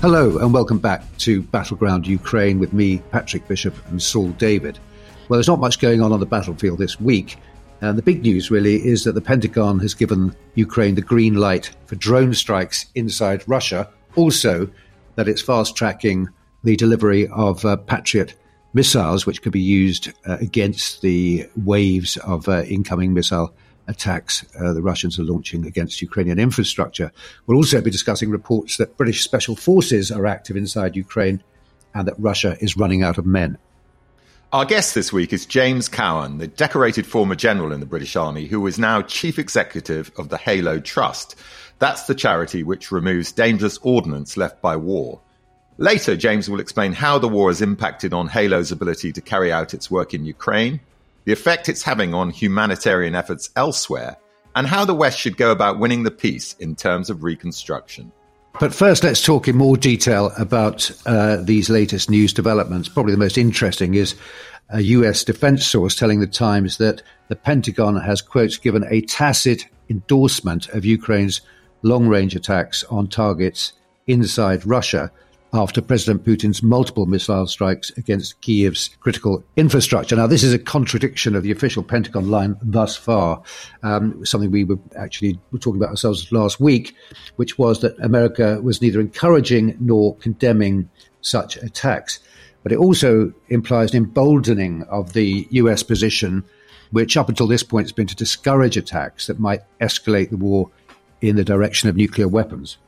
Hello, and welcome back to Battleground Ukraine with me, Patrick Bishop, and Saul David. Well, there's not much going on on the battlefield this week, and the big news really is that the Pentagon has given Ukraine the green light for drone strikes inside Russia. Also, that it's fast tracking the delivery of uh, Patriot missiles, which could be used uh, against the waves of uh, incoming missile attacks uh, the Russians are launching against Ukrainian infrastructure. We'll also be discussing reports that British special forces are active inside Ukraine and that Russia is running out of men. Our guest this week is James Cowan, the decorated former general in the British Army who is now chief executive of the Halo Trust. That's the charity which removes dangerous ordnance left by war. Later, James will explain how the war has impacted on Halo's ability to carry out its work in Ukraine, the effect it's having on humanitarian efforts elsewhere, and how the West should go about winning the peace in terms of reconstruction. But first, let's talk in more detail about uh, these latest news developments. Probably the most interesting is a US defense source telling the Times that the Pentagon has, quotes, given a tacit endorsement of Ukraine's long range attacks on targets inside Russia after President Putin's multiple missile strikes against Kiev's critical infrastructure. Now, this is a contradiction of the official Pentagon line thus far, um, something we were actually talking about ourselves last week, which was that America was neither encouraging nor condemning such attacks. But it also implies an emboldening of the US position, which up until this point has been to discourage attacks that might escalate the war in the direction of nuclear weapons.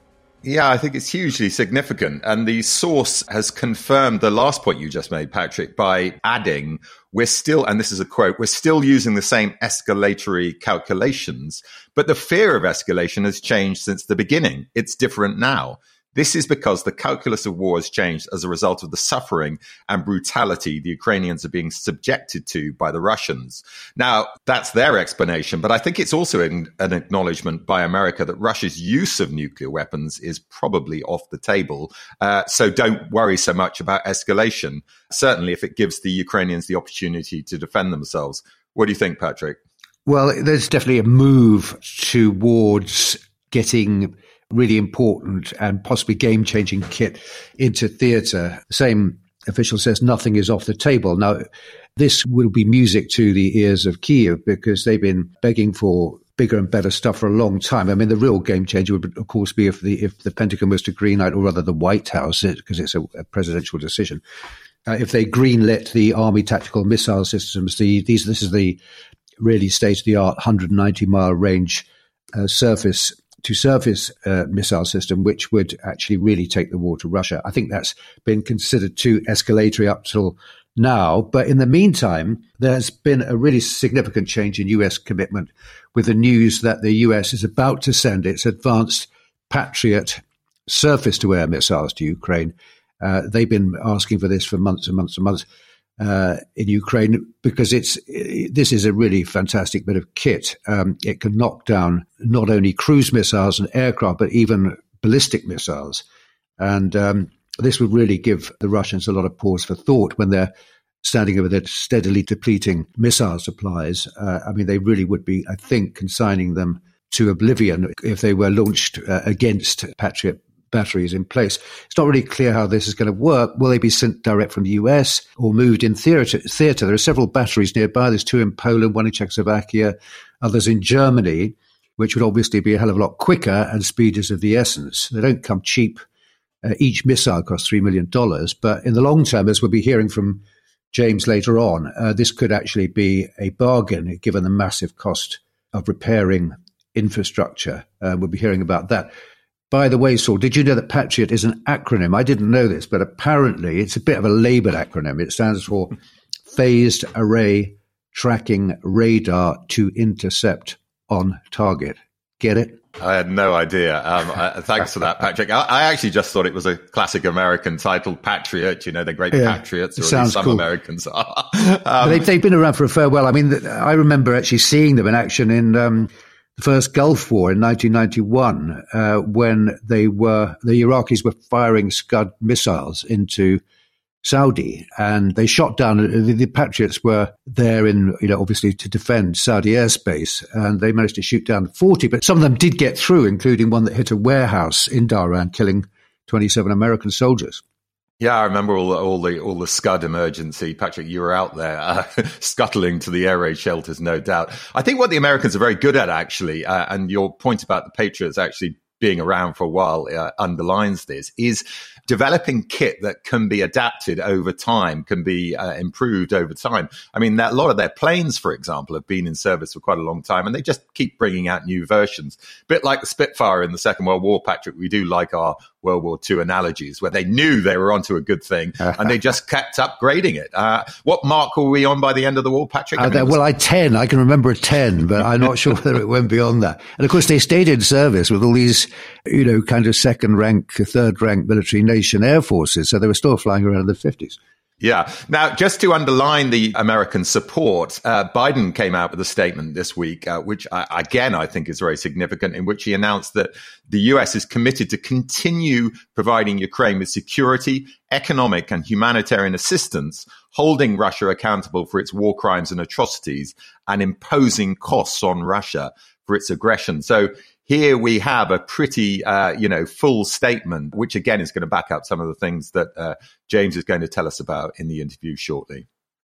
Yeah, I think it's hugely significant. And the source has confirmed the last point you just made, Patrick, by adding, we're still, and this is a quote, we're still using the same escalatory calculations, but the fear of escalation has changed since the beginning. It's different now. This is because the calculus of war has changed as a result of the suffering and brutality the Ukrainians are being subjected to by the Russians. Now, that's their explanation, but I think it's also an, an acknowledgement by America that Russia's use of nuclear weapons is probably off the table. Uh, so don't worry so much about escalation. Certainly, if it gives the Ukrainians the opportunity to defend themselves. What do you think, Patrick? Well, there's definitely a move towards getting really important and possibly game changing kit into theatre. The same official says nothing is off the table. Now, this will be music to the ears of Kiev because they've been begging for bigger and better stuff for a long time. I mean, the real game changer would, of course, be if the if the Pentagon was to greenlight, or rather, the White House, because it's a, a presidential decision, uh, if they greenlit the Army tactical missile systems. The these this is the really state of the art 190 mile range uh, surface to surface uh, missile system, which would actually really take the war to Russia. I think that's been considered too escalatory up till now. But in the meantime, there's been a really significant change in US commitment with the news that the US is about to send its advanced Patriot surface to air missiles to Ukraine. Uh, they've been asking for this for months and months and months uh, in Ukraine because it's this is a really fantastic bit of kit. Um, it can knock down not only cruise missiles and aircraft, but even ballistic missiles, and um, this would really give the Russians a lot of pause for thought when they're standing over their steadily depleting missile supplies. Uh, I mean, they really would be, I think, consigning them to oblivion if they were launched uh, against Patriot batteries in place. It's not really clear how this is going to work. Will they be sent direct from the US or moved in theatre? theater? There are several batteries nearby. There's two in Poland, one in Czechoslovakia, others in Germany, which would obviously be a hell of a lot quicker and speed is of the essence. They don't come cheap. Uh, each missile costs $3 million. But in the long term, as we'll be hearing from James later on, uh, this could actually be a bargain given the massive cost of repairing infrastructure. Uh, we'll be hearing about that. By the way, Saul, did you know that Patriot is an acronym? I didn't know this, but apparently it's a bit of a laboured acronym. It stands for Phased Array Tracking Radar to Intercept on Target. Get it? I had no idea. Um, I, thanks for that, Patrick. I, I, actually just thought it was a classic American title, Patriot. You know, they're great yeah, patriots, or at least some cool. Americans are. Um, they've, they've, been around for a fair while. I mean, I remember actually seeing them in action in um, the first Gulf War in 1991, uh, when they were the Iraqis were firing Scud missiles into Saudi, and they shot down. The, the, Patriots were there in, you know, obviously to defend Saudi airspace, and they managed to shoot down 40, but some of them did get through, including one that hit a warehouse in Dhahran, killing 27 American soldiers. Yeah, I remember all the, all the all the Scud emergency. Patrick, you were out there uh, scuttling to the air raid shelters, no doubt. I think what the Americans are very good at, actually, uh, and your point about the Patriots actually being around for a while uh, underlines this, is developing kit that can be adapted over time, can be uh, improved over time. I mean, that, a lot of their planes, for example, have been in service for quite a long time and they just keep bringing out new versions. A bit like the Spitfire in the Second World War, Patrick, we do like our World War II analogies where they knew they were onto a good thing and they just kept upgrading it. Uh, what mark were we on by the end of the war, Patrick? I mean, uh, well, I 10. I can remember a 10, but I'm not sure whether it went beyond that. And of course, they stayed in service with all these, you know, kind of second rank, third rank military nation air forces. So they were still flying around in the 50s. Yeah. Now, just to underline the American support, uh, Biden came out with a statement this week, uh, which I, again I think is very significant, in which he announced that the U.S. is committed to continue providing Ukraine with security, economic, and humanitarian assistance, holding Russia accountable for its war crimes and atrocities, and imposing costs on Russia for its aggression. So here we have a pretty, uh, you know, full statement, which again is going to back up some of the things that uh, James is going to tell us about in the interview shortly.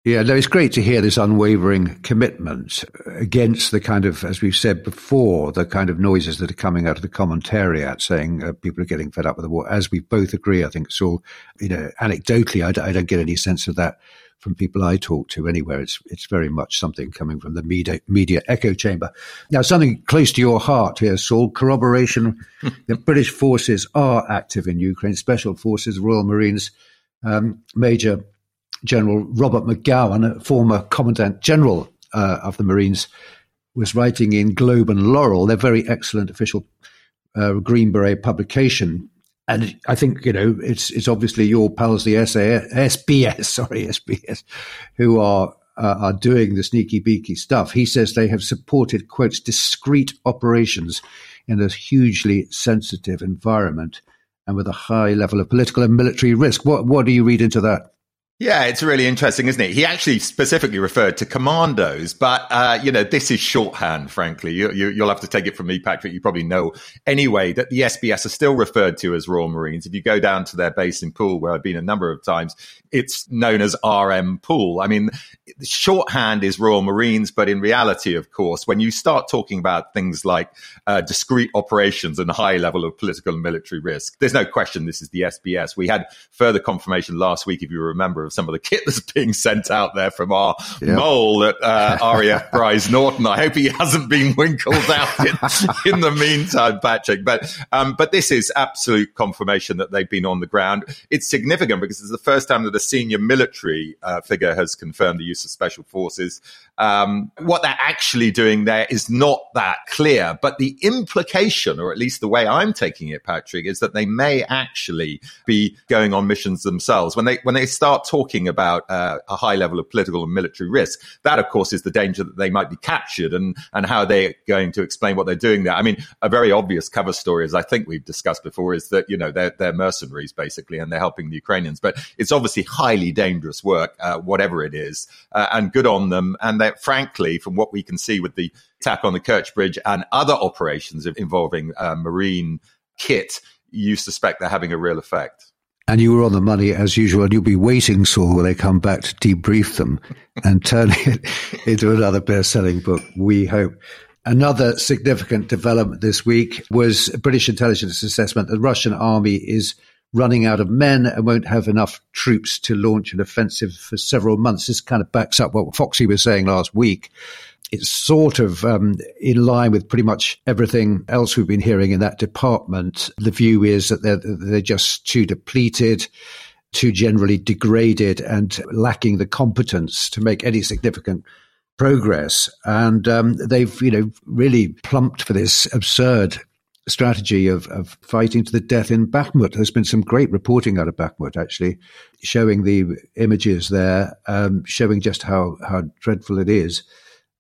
Yeah, no, it's great to hear this unwavering commitment against the kind of, as we've said before, the kind of noises that are coming out of the commentariat saying uh, people are getting fed up with the war. As we both agree, I think it's all, you know, anecdotally, I don't get any sense of that from people I talk to anywhere. It's it's very much something coming from the media, media echo chamber. Now, something close to your heart here, Saul. Corroboration: the British forces are active in Ukraine. Special Forces, Royal Marines, um, Major General Robert Magowan, former Commandant General uh, of the Marines, was writing in Globe and Laurel, their very excellent official uh, Green Beret publication, and I think you know it's it's obviously your pals, the SAS, SBS, sorry, SBS, who are uh, are doing the sneaky beaky stuff. He says they have supported quotes discreet operations in a hugely sensitive environment and with a high level of political and military risk. What what do you read into that? Yeah, it's really interesting, isn't it? He actually specifically referred to commandos, but uh, you know this is shorthand. Frankly, you, will you, have to take it from me, Patrick. You probably know anyway that the SBS are still referred to as Royal Marines. If you go down to their base in Poole, where I've been a number of times, it's known as RM Poole. I mean, shorthand is Royal Marines, but in reality, of course, when you start talking about things like uh, discrete operations and high level of political and military risk, there's no question this is the SBS. We had further confirmation last week, if you remember of some of the kit that's being sent out there from our yep. mole at uh, RAF Brize Norton. I hope he hasn't been winkled out in, in the meantime, Patrick. But um, but this is absolute confirmation that they've been on the ground. It's significant because it's the first time that a senior military uh, figure has confirmed the use of special forces. Um, what they're actually doing there is not that clear, but the implication, or at least the way I'm taking it, Patrick, is that they may actually be going on missions themselves when they when they start talking talking about uh, a high level of political and military risk. That, of course, is the danger that they might be captured and, and how they're going to explain what they're doing there. I mean, a very obvious cover story, as I think we've discussed before, is that, you know, they're, they're mercenaries basically and they're helping the Ukrainians. But it's obviously highly dangerous work, uh, whatever it is, uh, and good on them. And that, frankly, from what we can see with the attack on the Kerch Bridge and other operations involving uh, marine kit, you suspect they're having a real effect. And you were on the money as usual, and you'll be waiting, Saul, when they come back to debrief them and turn it into another best selling book, we hope. Another significant development this week was British intelligence assessment. The Russian army is running out of men and won't have enough troops to launch an offensive for several months. This kind of backs up what Foxy was saying last week. It's sort of um, in line with pretty much everything else we've been hearing in that department. The view is that they're, they're just too depleted, too generally degraded, and lacking the competence to make any significant progress. And um, they've, you know, really plumped for this absurd strategy of, of fighting to the death in Bakhmut. There's been some great reporting out of Bakhmut, actually, showing the images there, um, showing just how, how dreadful it is.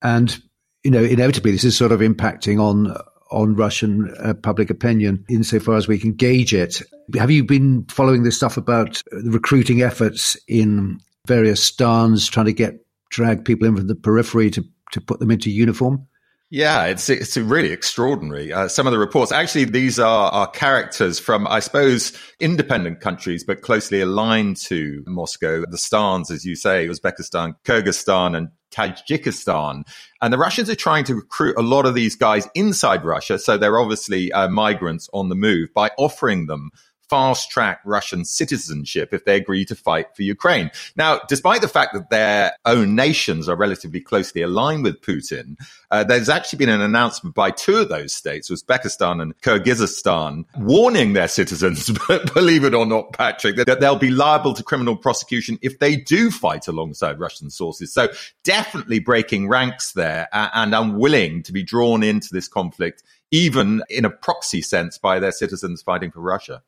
And, you know, inevitably, this is sort of impacting on on Russian uh, public opinion insofar as we can gauge it. Have you been following this stuff about recruiting efforts in various stans, trying to get drag people in from the periphery to, to put them into uniform? Yeah, it's it's really extraordinary. Uh, some of the reports, actually, these are, are characters from, I suppose, independent countries, but closely aligned to Moscow. The stans, as you say, Uzbekistan, Kyrgyzstan, and Tajikistan. And the Russians are trying to recruit a lot of these guys inside Russia. So they're obviously uh, migrants on the move by offering them fast track Russian citizenship if they agree to fight for Ukraine. Now, despite the fact that their own nations are relatively closely aligned with Putin, uh, there's actually been an announcement by two of those states, Uzbekistan and Kyrgyzstan, warning their citizens, believe it or not, Patrick, that they'll be liable to criminal prosecution if they do fight alongside Russian sources. So definitely breaking ranks there and unwilling to be drawn into this conflict even in a proxy sense by their citizens fighting for Russia.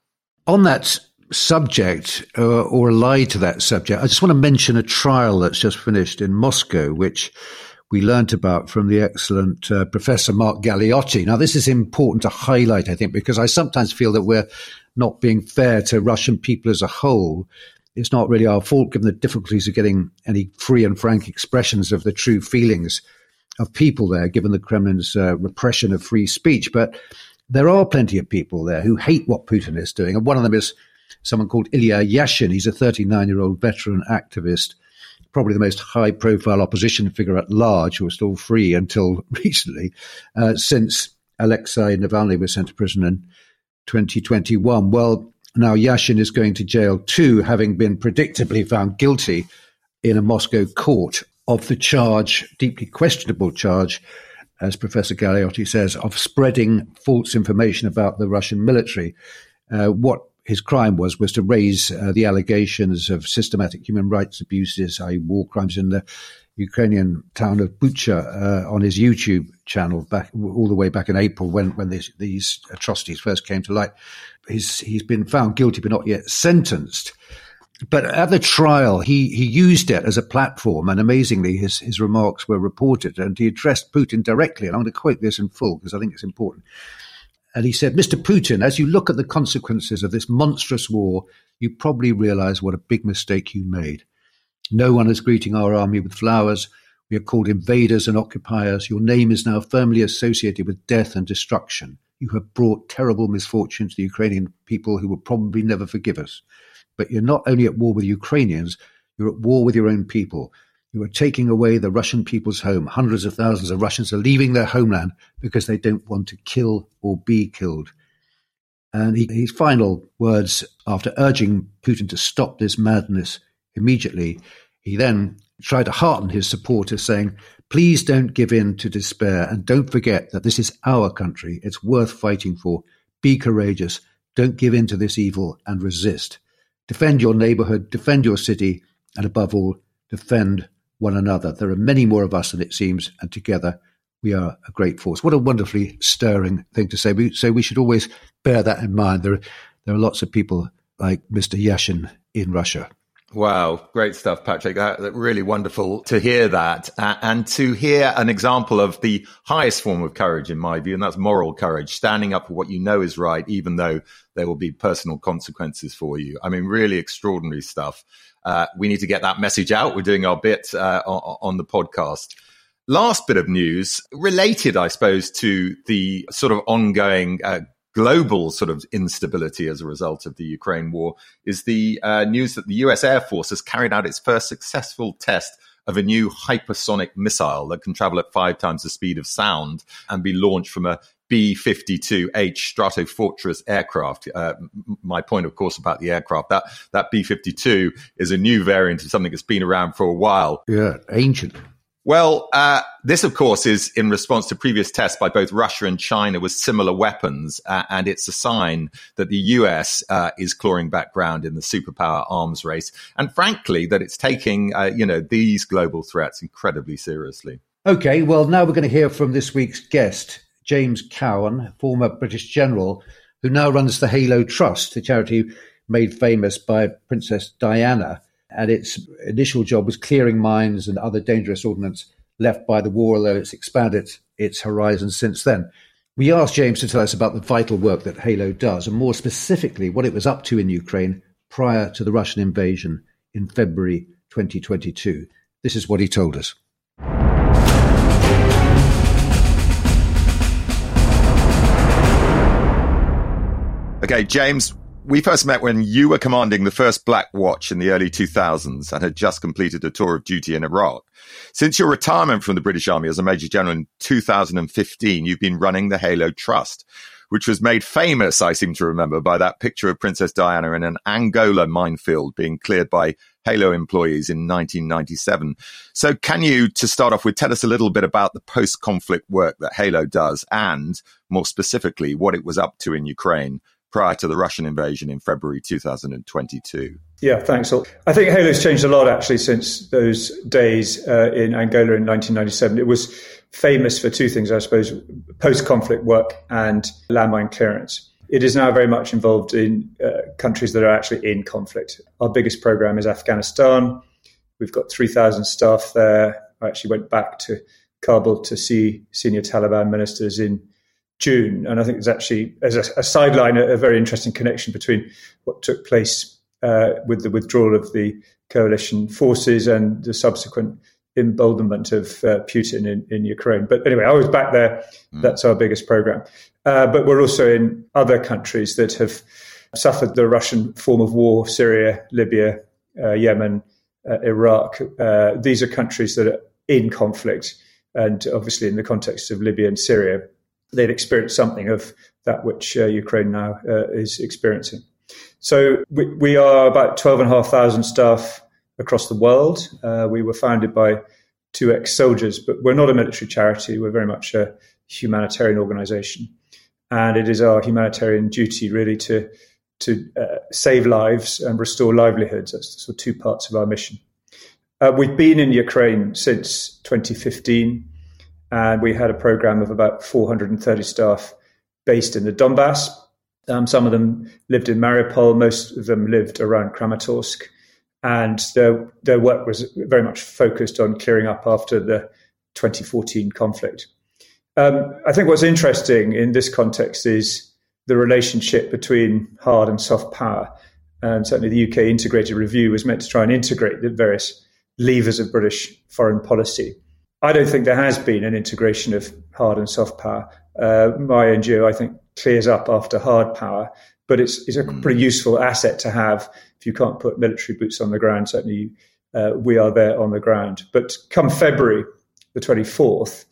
On that subject, uh, or allied to that subject, I just want to mention a trial that's just finished in Moscow, which we learnt about from the excellent uh, Professor Mark Galeotti. Now, this is important to highlight, I think, because I sometimes feel that we're not being fair to Russian people as a whole. It's not really our fault, given the difficulties of getting any free and frank expressions of the true feelings of people there, given the Kremlin's uh, repression of free speech. But there are plenty of people there who hate what Putin is doing. And one of them is someone called Ilya Yashin. He's a 39 year old veteran activist, probably the most high profile opposition figure at large who was still free until recently, uh, since Alexei Navalny was sent to prison in 2021. Well, now Yashin is going to jail too, having been predictably found guilty in a Moscow court of the charge, deeply questionable charge, as Professor Galeotti says, of spreading false information about the Russian military. Uh, what his crime was was to raise uh, the allegations of systematic human rights abuses, i.e., war crimes in the Ukrainian town of Bucha uh, on his YouTube channel back all the way back in April when when this, these atrocities first came to light. He's he's been found guilty but not yet sentenced. But at the trial, he, he used it as a platform, and amazingly, his, his remarks were reported, and he addressed Putin directly. And I'm going to quote this in full because I think it's important. And he said, Mr. Putin, as you look at the consequences of this monstrous war, you probably realize what a big mistake you made. No one is greeting our army with flowers. We are called invaders and occupiers. Your name is now firmly associated with death and destruction. You have brought terrible misfortune to the Ukrainian people who will probably never forgive us. But you're not only at war with Ukrainians, you're at war with your own people. You are taking away the Russian people's home. Hundreds of thousands of Russians are leaving their homeland because they don't want to kill or be killed. And he, his final words, after urging Putin to stop this madness immediately, he then tried to hearten his supporters, saying, Please don't give in to despair and don't forget that this is our country. It's worth fighting for. Be courageous. Don't give in to this evil and resist. Defend your neighborhood, defend your city, and above all, defend one another. There are many more of us than it seems, and together we are a great force. What a wonderfully stirring thing to say. So we should always bear that in mind. There, there are lots of people like Mr. Yashin in Russia Wow, great stuff, Patrick. That, that, really wonderful to hear that uh, and to hear an example of the highest form of courage, in my view, and that's moral courage, standing up for what you know is right, even though there will be personal consequences for you. I mean, really extraordinary stuff. Uh, we need to get that message out. We're doing our bit uh, on, on the podcast. Last bit of news related, I suppose, to the sort of ongoing uh, global sort of instability as a result of the Ukraine war is the uh, news that the US Air Force has carried out its first successful test of a new hypersonic missile that can travel at five times the speed of sound and be launched from a B 52H Stratofortress aircraft. Uh, my point, of course, about the aircraft that, that B 52 is a new variant of something that's been around for a while. Yeah, ancient. Well, uh, this, of course, is in response to previous tests by both Russia and China with similar weapons, uh, and it's a sign that the US uh, is clawing back ground in the superpower arms race, and frankly, that it's taking, uh, you know, these global threats incredibly seriously. Okay, well, now we're going to hear from this week's guest, James Cowan, former British general, who now runs the Halo Trust, the charity made famous by Princess Diana and its initial job was clearing mines and other dangerous ordnance left by the war, although it's expanded its horizons since then. We asked James to tell us about the vital work that Halo does, and more specifically, what it was up to in Ukraine prior to the Russian invasion in February 2022. This is what he told us. Okay, James, we first met when you were commanding the first Black Watch in the early 2000s and had just completed a tour of duty in Iraq. Since your retirement from the British Army as a Major General in 2015, you've been running the Halo Trust, which was made famous, I seem to remember, by that picture of Princess Diana in an Angola minefield being cleared by Halo employees in 1997. So, can you, to start off with, tell us a little bit about the post conflict work that Halo does and, more specifically, what it was up to in Ukraine prior to the Russian invasion in February 2022. Yeah, thanks. I think Halo's changed a lot actually since those days uh, in Angola in 1997. It was famous for two things, I suppose post conflict work and landmine clearance. It is now very much involved in uh, countries that are actually in conflict. Our biggest program is Afghanistan. We've got 3,000 staff there. I actually went back to Kabul to see senior Taliban ministers in June. And I think there's actually, as a, a sideline, a, a, very interesting connection between what took place uh, with the withdrawal of the coalition forces and the subsequent emboldenment of uh, Putin in, in Ukraine. But anyway, I was back there. Mm. That's our biggest program. Uh, but we're also in other countries that have suffered the Russian form of war Syria, Libya, uh, Yemen, uh, Iraq. Uh, these are countries that are in conflict. And obviously, in the context of Libya and Syria, they've experienced something of that which uh, Ukraine now uh, is experiencing. So we, we are about 12,500 staff across the world. Uh, we were founded by two ex-soldiers, but we're not a military charity. We're very much a humanitarian organization. And it is our humanitarian duty really to, to uh, save lives and restore livelihoods. That's sort of two parts of our mission. Uh, we've been in Ukraine since 2015 and we had a program of about 430 staff based in the Donbass. Um, some of them lived in Mariupol, most of them lived around Kramatorsk, and their their work was very much focused on clearing up after the 2014 conflict. Um, I think what's interesting in this context is the relationship between hard and soft power. And certainly the UK integrated review was meant to try and integrate the various levers of British foreign policy. I don't think there has been an integration of hard and soft power. Uh, my NGO, I think, clears up after hard power, but it's, it's a pretty useful asset to have if you can't put military boots on the ground. Certainly, uh, we are there on the ground. But come February the 24th,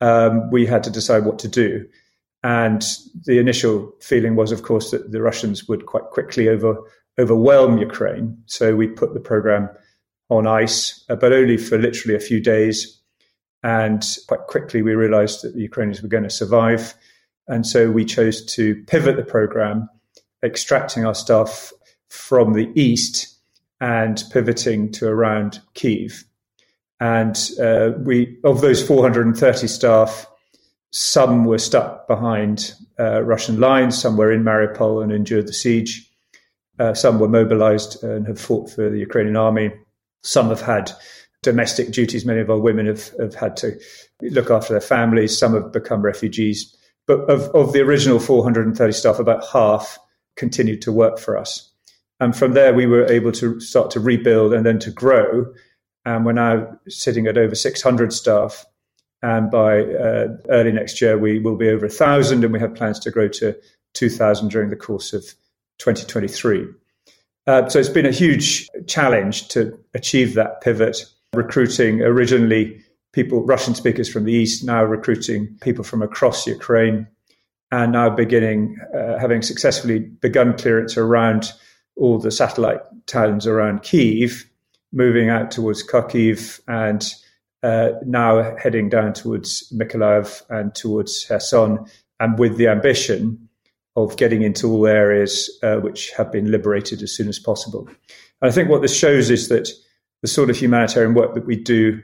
um, we had to decide what to do. And the initial feeling was, of course, that the Russians would quite quickly over, overwhelm Ukraine. So we put the program on ice, uh, but only for literally a few days and quite quickly, we realized that the Ukrainians were going to survive. And so we chose to pivot the program, extracting our staff from the east and pivoting to around Kiev. And uh, we, of those 430 staff, some were stuck behind uh, Russian lines, some were in Mariupol and endured the siege. Uh, some were mobilized and have fought for the Ukrainian army. Some have had domestic duties. Many of our women have, have had to look after their families. Some have become refugees. But of, of the original 430 staff, about half continued to work for us. And from there, we were able to start to rebuild and then to grow. And we're now sitting at over 600 staff. And by uh, early next year, we will be over 1,000, and we have plans to grow to 2,000 during the course of 2023. Uh, so it's been a huge challenge to achieve that pivot recruiting originally people, Russian speakers from the East, now recruiting people from across Ukraine. and now beginning, uh, having successfully begun clearance around all the satellite towns around Kiev, moving out towards Kharkiv and uh, now heading down towards Mykolaiv and towards Kherson, and with the ambition of getting into all areas uh, which have been liberated as soon as possible. And I think what this shows is that the sort of humanitarian work that we do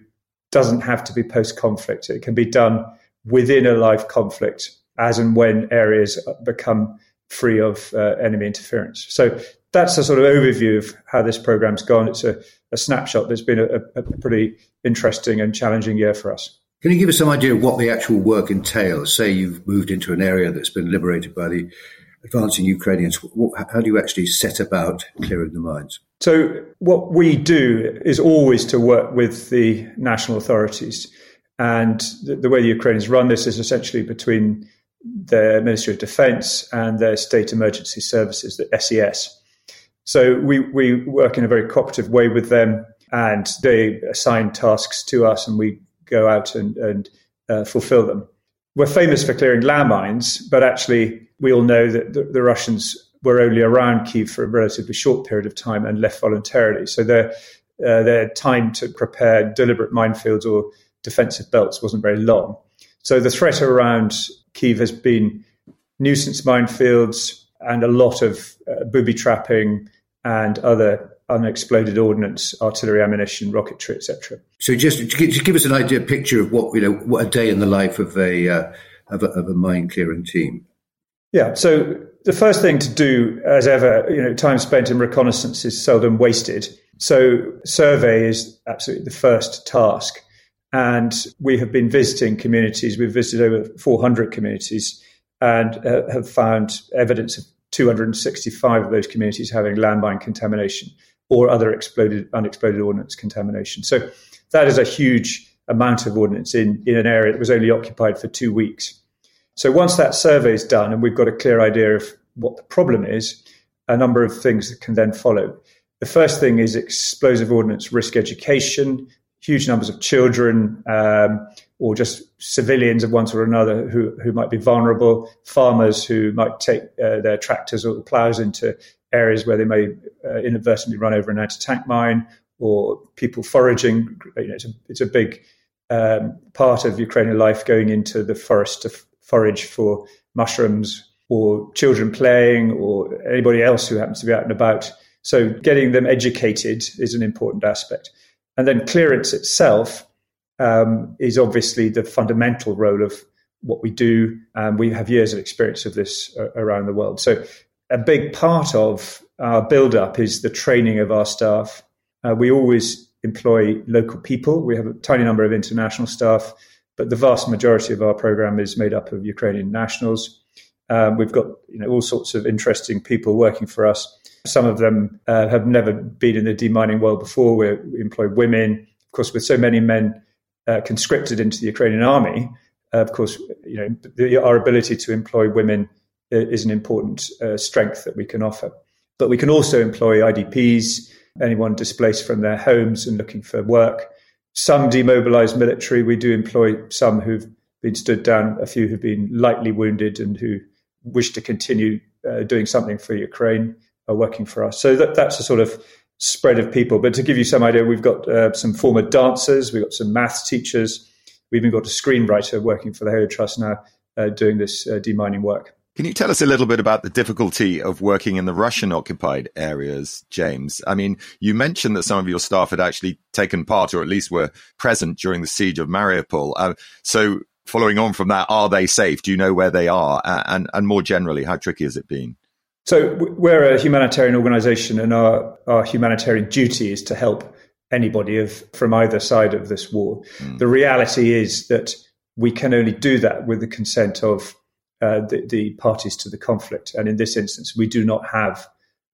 doesn't have to be post conflict. It can be done within a live conflict as and when areas become free of uh, enemy interference. So that's a sort of overview of how this program's gone. It's a, a snapshot that's been a, a, pretty interesting and challenging year for us. Can you give us some idea of what the actual work entails? Say you've moved into an area that's been liberated by the advancing Ukrainians. How do you actually set about clearing the mines? So, what we do is always to work with the national authorities. And the, the way the Ukrainians run this is essentially between their Ministry of Defense and their state emergency services, the SES. So we, we work in a very cooperative way with them and they assign tasks to us and we go out and, and uh, fulfill them. We're famous for clearing landmines, but actually we all know that the, the, Russians were only around Kiev for a relatively short period of time and left voluntarily. So their, uh, their time to prepare deliberate minefields or defensive belts wasn't very long. So the threat around Kiev has been nuisance minefields and a lot of uh, booby trapping and other unexploded ordnance, artillery ammunition, rocketry, etc. So just, just give us an idea, picture of what you know, what a day in the life of a, uh, of a of a mine clearing team. Yeah. So the first thing to do, as ever, you know, time spent in reconnaissance is seldom wasted. So survey is absolutely the first task. And we have been visiting communities. We've visited over 400 communities and uh, have found evidence of 265 of those communities having landmine contamination or other exploded, unexploded ordnance contamination. So that is a huge amount of ordnance in, in an area that was only occupied for two weeks. So once that survey is done and we've got a clear idea of what the problem is, a number of things that can then follow. The first thing is explosive ordnance risk education, huge numbers of children um, or just civilians of one sort or another who, who might be vulnerable, farmers who might take uh, their tractors or plows into areas where they may uh, inadvertently run over an anti-tank mine, or people foraging. You know, it's, a, it's a big um, part of Ukrainian life going into the forest to f- forage for mushrooms, or children playing, or anybody else who happens to be out and about. So getting them educated is an important aspect. And then clearance itself um, is obviously the fundamental role of what we do. And we have years of experience of this uh, around the world. So a big part of our build up is the training of our staff. Uh, we always employ local people. We have a tiny number of international staff, but the vast majority of our program is made up of Ukrainian nationals. Um, we've got you know all sorts of interesting people working for us. Some of them uh, have never been in the demining world before. We're, we employ women. Of course, with so many men uh, conscripted into the Ukrainian army, uh, of course, you know the, our ability to employ women is an important uh, strength that we can offer. But we can also employ IDPs, anyone displaced from their homes and looking for work. Some demobilized military. We do employ some who've been stood down, a few who've been lightly wounded and who wish to continue uh, doing something for Ukraine are working for us. So that, that's a sort of spread of people. But to give you some idea, we've got uh, some former dancers, we've got some maths teachers, we've even got a screenwriter working for the Halo Trust now uh, doing this uh, demining work. Can you tell us a little bit about the difficulty of working in the Russian occupied areas, James? I mean, you mentioned that some of your staff had actually taken part or at least were present during the siege of Mariupol. Uh, so, following on from that, are they safe? Do you know where they are? and, and more generally, how tricky has it been? So we're a humanitarian organisation, and our, our humanitarian duty is to help anybody of from either side of this war. Mm. The reality is that we can only do that with the consent of uh, the, the, parties to the conflict, and in this instance, we do not have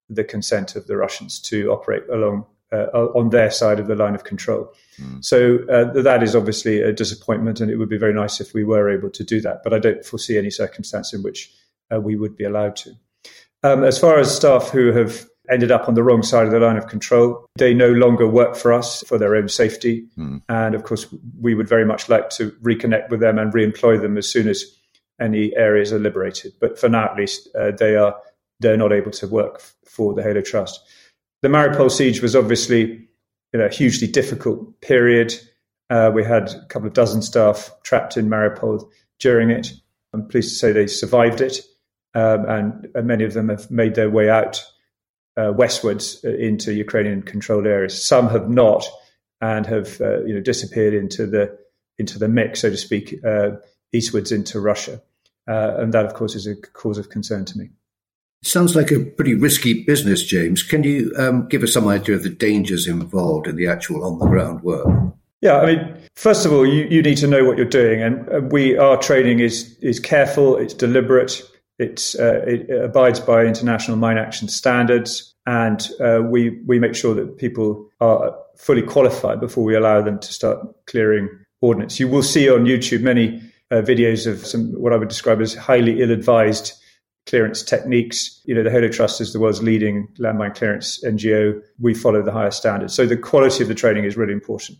the consent of the Russians to operate along uh, on their side of the line of control. Mm. So uh, that is obviously a disappointment, and it would be very nice if we were able to do that. But I don't foresee any circumstance in which uh, we would be allowed to. Um, as far as staff who have ended up on the wrong side of the line of control, they no longer work for us for their own safety. Mm. And of course, we would very much like to reconnect with them and re employ them as soon as any areas are liberated. But for now, at least, uh, they are they're not able to work for the Halo Trust. The Mariupol siege was obviously you know, a hugely difficult period. Uh, we had a couple of dozen staff trapped in Mariupol during it. I'm pleased to say they survived it, um, and, and, many of them have made their way out uh, westwards into Ukrainian controlled areas. Some have not, and have uh, you know disappeared into the into the mix, so to speak, uh, eastwards into Russia, uh, and that, of course, is a cause of concern to me. Sounds like a pretty risky business, James. Can you um, give us some idea of the dangers involved in the actual on the ground work? Yeah, I mean, first of all, you, you need to know what you're doing, and we our training is is careful, it's deliberate, it's uh, it abides by international mine action standards, and uh, we we make sure that people are fully qualified before we allow them to start clearing ordnance. You will see on YouTube many uh, videos of some what I would describe as highly ill-advised clearance techniques. You know, the Halo Trust is the world's leading landmine clearance NGO. We follow the highest standards. So the quality of the training is really important.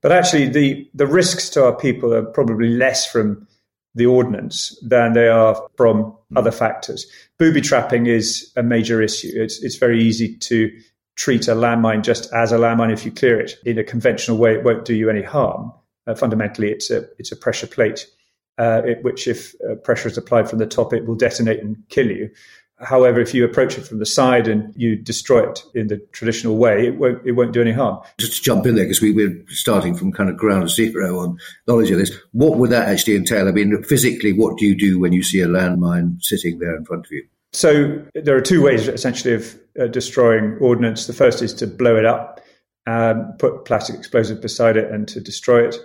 But actually, the, the risks to our people are probably less from the ordnance than they are from other factors. Booby trapping is a major issue. It's, it's very easy to treat a landmine just as a landmine if you clear it in a conventional way. It won't do you any harm. Uh, fundamentally, it's a, it's a pressure plate uh, it, which, if uh, pressure is applied from the top, it will detonate and kill you. However, if you approach it from the side and you destroy it in the traditional way, it won't, it won't do any harm. Just to jump in there, because we, we're starting from kind of ground zero on knowledge of this, what would that actually entail? I mean, physically, what do you do when you see a landmine sitting there in front of you? So there are two ways, essentially, of uh, destroying ordnance. The first is to blow it up, um, put plastic explosive beside it, and to destroy it.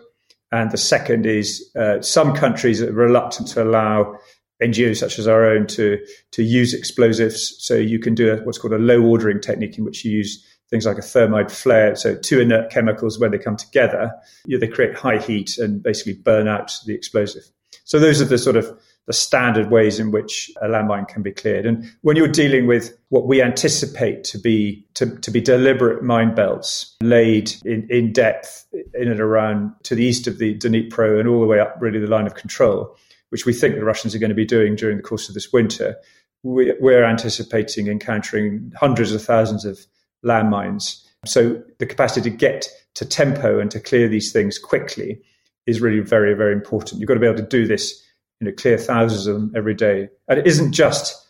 And the second is uh, some countries are reluctant to allow NGOs such as our own to to use explosives. So you can do a, what's called a low ordering technique in which you use things like a thermite flare. So two inert chemicals, when they come together, they create high heat and basically burn out the explosive. So those are the sort of the standard ways in which a landmine can be cleared. And when you're dealing with what we anticipate to be to, to be deliberate mine belts laid in, in depth in and around to the east of the Dnipro and all the way up really the line of control, which we think the Russians are going to be doing during the course of this winter, we, we're anticipating encountering hundreds of thousands of landmines. So the capacity to get to tempo and to clear these things quickly is really very, very important. You've got to be able to do this you know, clear thousands of them every day. And it isn't just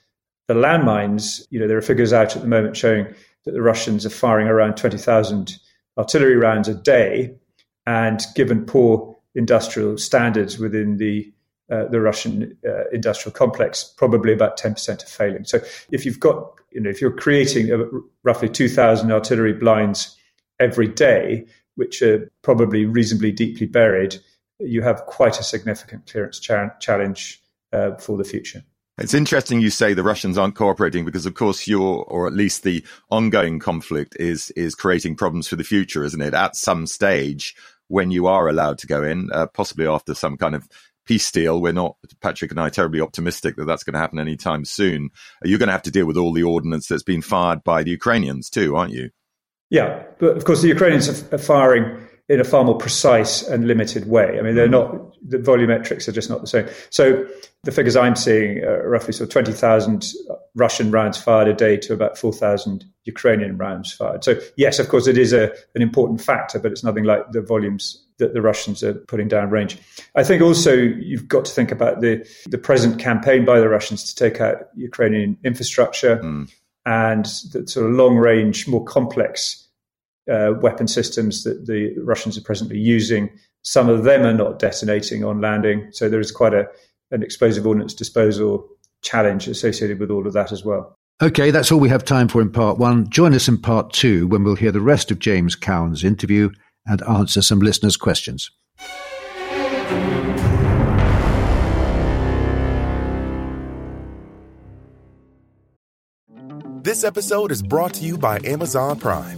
the landmines. You know, there are figures out at the moment showing that the Russians are firing around 20,000 artillery rounds a day. And given poor industrial standards within the uh, the Russian uh, industrial complex, probably about 10% are failing. So if you've got, you know, if you're creating roughly 2,000 artillery blinds every day, which are probably reasonably deeply buried, you have quite a significant clearance cha- challenge uh, for the future. It's interesting you say the Russians aren't cooperating because, of course, your or at least the ongoing conflict is is creating problems for the future, isn't it? At some stage, when you are allowed to go in, uh, possibly after some kind of peace deal, we're not Patrick and I terribly optimistic that that's going to happen anytime soon. You're going to have to deal with all the ordnance that's been fired by the Ukrainians too, aren't you? Yeah, but of course the Ukrainians are firing in a far more precise and limited way. I mean, they're mm-hmm. not the volumetrics are just not the same. So the figures I'm seeing are roughly sort of twenty thousand Russian rounds fired a day to about four thousand Ukrainian rounds fired. So yes, of course, it is a, an important factor, but it's nothing like the volumes that the Russians are putting down range. I think also you've got to think about the the present campaign by the Russians to take out Ukrainian infrastructure mm. and the sort of long range, more complex uh, weapon systems that the Russians are presently using. Some of them are not detonating on landing, so there is quite a an explosive ordnance disposal challenge associated with all of that as well. Okay, that's all we have time for in part one. Join us in part two when we'll hear the rest of James Cowan's interview and answer some listeners' questions. This episode is brought to you by Amazon Prime.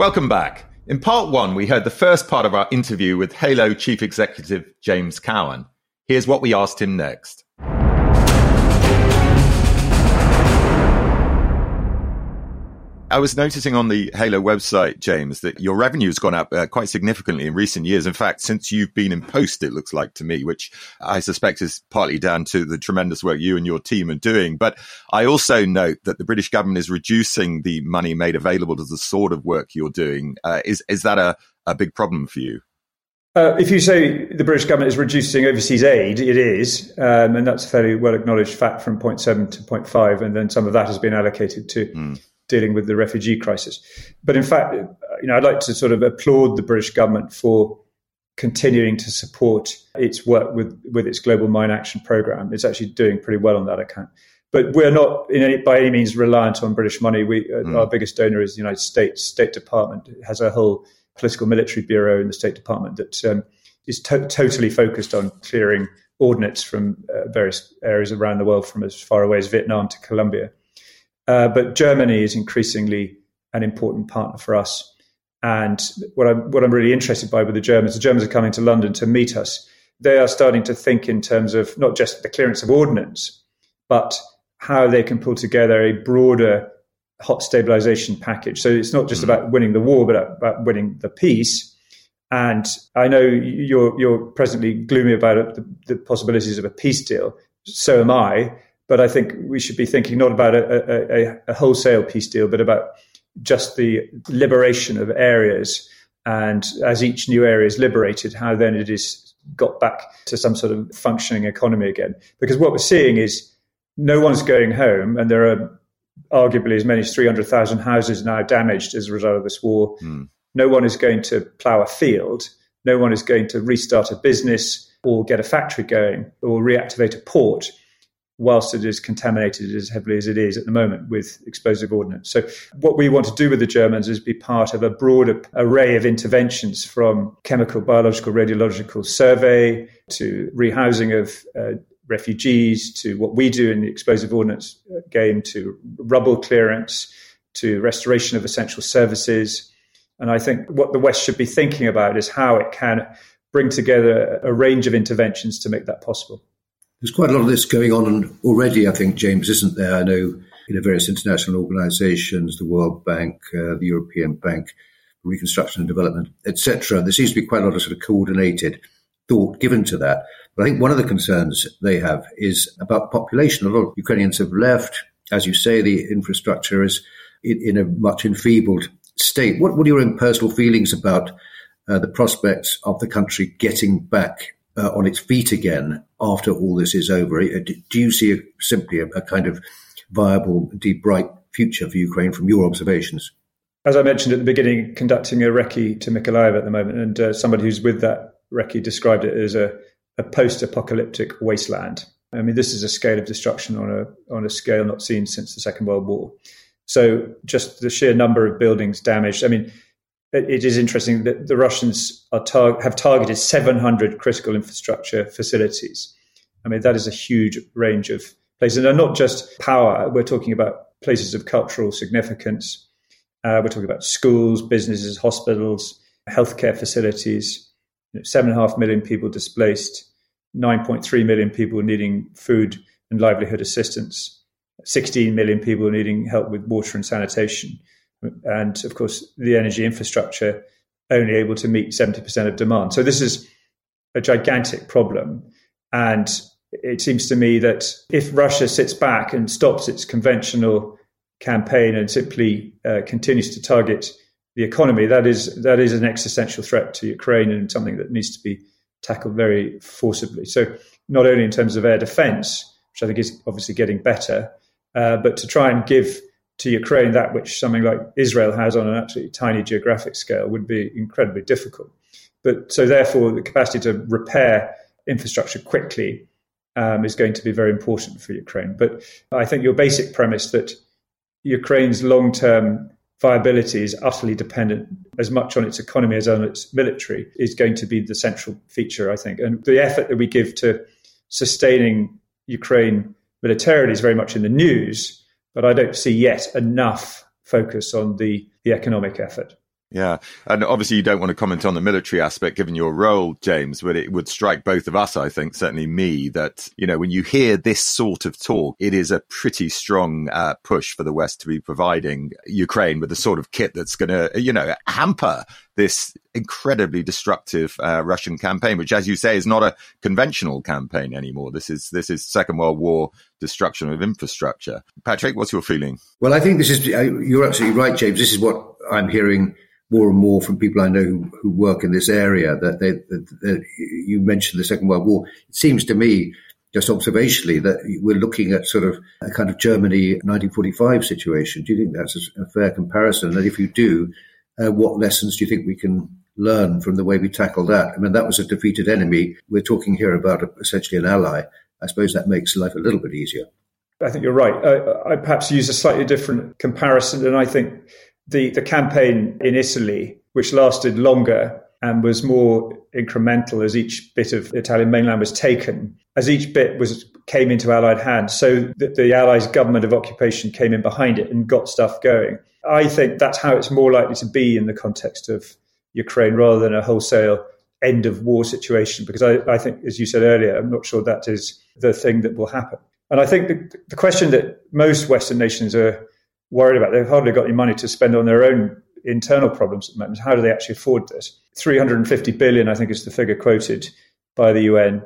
Welcome back. In part one, we heard the first part of our interview with Halo Chief Executive James Cowan. Here's what we asked him next. I was noticing on the Halo website, James, that your revenue has gone up uh, quite significantly in recent years. In fact, since you've been in post, it looks like to me, which I suspect is partly down to the tremendous work you and your team are doing. But I also note that the British government is reducing the money made available to the sort of work you're doing. Uh, is is that a, a big problem for you? Uh, if you say the British government is reducing overseas aid, it is, um, and that's a fairly well acknowledged fact from 0.7 to 0.5, and then some of that has been allocated to mm dealing with the refugee crisis. But in fact, you know, I'd like to sort of applaud the British government for continuing to support its work with, with its global mine action program. It's actually doing pretty well on that account. But we're not any, by any means reliant on British money. We, mm. Our biggest donor is the United States State Department. It has a whole political military bureau in the State Department that um, is to- totally focused on clearing ordnance from uh, various areas around the world, from as far away as Vietnam to Colombia. Uh, but Germany is increasingly an important partner for us. And what I'm, what I'm really interested by with the Germans, the Germans are coming to London to meet us. They are starting to think in terms of not just the clearance of ordnance, but how they can pull together a broader hot stabilization package. So it's not just mm. about winning the war, but about winning the peace. And I know you're you're presently gloomy about the, the possibilities of a peace deal. So am I. But I think we should be thinking not about a, a, a wholesale peace deal, but about just the liberation of areas. And as each new area is liberated, how then it is got back to some sort of functioning economy again. Because what we're seeing is no one's going home, and there are arguably as many as 300,000 houses now damaged as a result of this war. Mm. No one is going to plough a field. No one is going to restart a business or get a factory going or reactivate a port whilst it is contaminated as heavily as it is at the moment with explosive ordnance. So, what we want to do with the Germans is be part of a broader array of interventions from chemical, biological, radiological survey to rehousing of uh, refugees to what we do in the explosive ordnance game to rubble clearance to restoration of essential services. And I think what the West should be thinking about is how it can bring together a range of interventions to make that possible. There's quite a lot of this going on already, I think, James, isn't there? I know know various international organisations, the World Bank, uh, the European Bank, Reconstruction and Development, etc. There seems to be quite a lot of sort of coordinated thought given to that. But I think one of the concerns they have is about population. A lot of Ukrainians have left. As you say, the infrastructure is in, in a much enfeebled state. What, what are your own personal feelings about uh, the prospects of the country getting back uh, on its feet again after all this is over? Uh, do you see a, simply a, a, kind of viable, deep, bright future for Ukraine from your observations? As I mentioned at the beginning, conducting a recce to Mykolaiv at the moment, and uh, somebody who's with that recce described it as a, a post-apocalyptic wasteland. I mean, this is a scale of destruction on a on a scale not seen since the Second World War. So, just the sheer number of buildings damaged. I mean, it is interesting that the Russians tar- have targeted 700 critical infrastructure facilities. I mean, that is a huge range of places. And they're not just power, we're talking about places of cultural significance. Uh, we're talking about schools, businesses, hospitals, healthcare facilities. You know, seven and a half million people displaced, 9.3 million people needing food and livelihood assistance, 16 million people needing help with water and sanitation and of course the energy infrastructure only able to meet 70% of demand. So this is a gigantic problem. And it seems to me that if Russia sits back and stops its conventional campaign and simply uh, continues to target the economy, that is that is an existential threat to Ukraine and something that needs to be tackled very forcibly. So not only in terms of air defense, which I think is obviously getting better, uh, but to try and give to Ukraine that which something like Israel has on an absolutely tiny geographic scale would be incredibly difficult. But so therefore, the capacity to repair infrastructure quickly um, is going to be very important for Ukraine. But I think your basic premise that Ukraine's long-term viability is utterly dependent as much on its economy as on its military is going to be the central feature, I think. And the effort that we give to sustaining Ukraine militarily is very much in the news but I don't see yet enough focus on the, the economic effort. Yeah. And obviously, you don't want to comment on the military aspect given your role, James, but it would strike both of us, I think, certainly me, that, you know, when you hear this sort of talk, it is a pretty strong uh, push for the West to be providing Ukraine with the sort of kit that's going to, you know, hamper this incredibly destructive uh, Russian campaign, which, as you say, is not a conventional campaign anymore. This is this is Second World War destruction of infrastructure. Patrick, what's your feeling? Well, I think this is you're absolutely right, James. This is what I'm hearing more and more from people I know who, who work in this area that, they, that, that you mentioned the Second World War. It seems to me, just observationally, that we're looking at sort of a kind of Germany 1945 situation. Do you think that's a, fair comparison? And if you do, uh, what lessons do you think we can learn from the way we tackle that? I mean, that was a defeated enemy. We're talking here about a, essentially an ally. I suppose that makes life a little bit easier. I think you're right. I, I perhaps use a slightly different comparison, and I think the, the campaign in Italy, which lasted longer and was more incremental as each bit of Italian mainland was taken, as each bit was came into Allied hands, so that the Allies' government of occupation came in behind it and got stuff going. I think that's how it's more likely to be in the context of Ukraine rather than a wholesale end of war situation, because I, I think, as you said earlier, I'm not sure that is the thing that will happen. And I think the, the question that most Western nations are worried about. They've hardly got any money to spend on their own internal problems at the moment. How do they actually afford this? 350 billion, I think, is the figure quoted by the UN.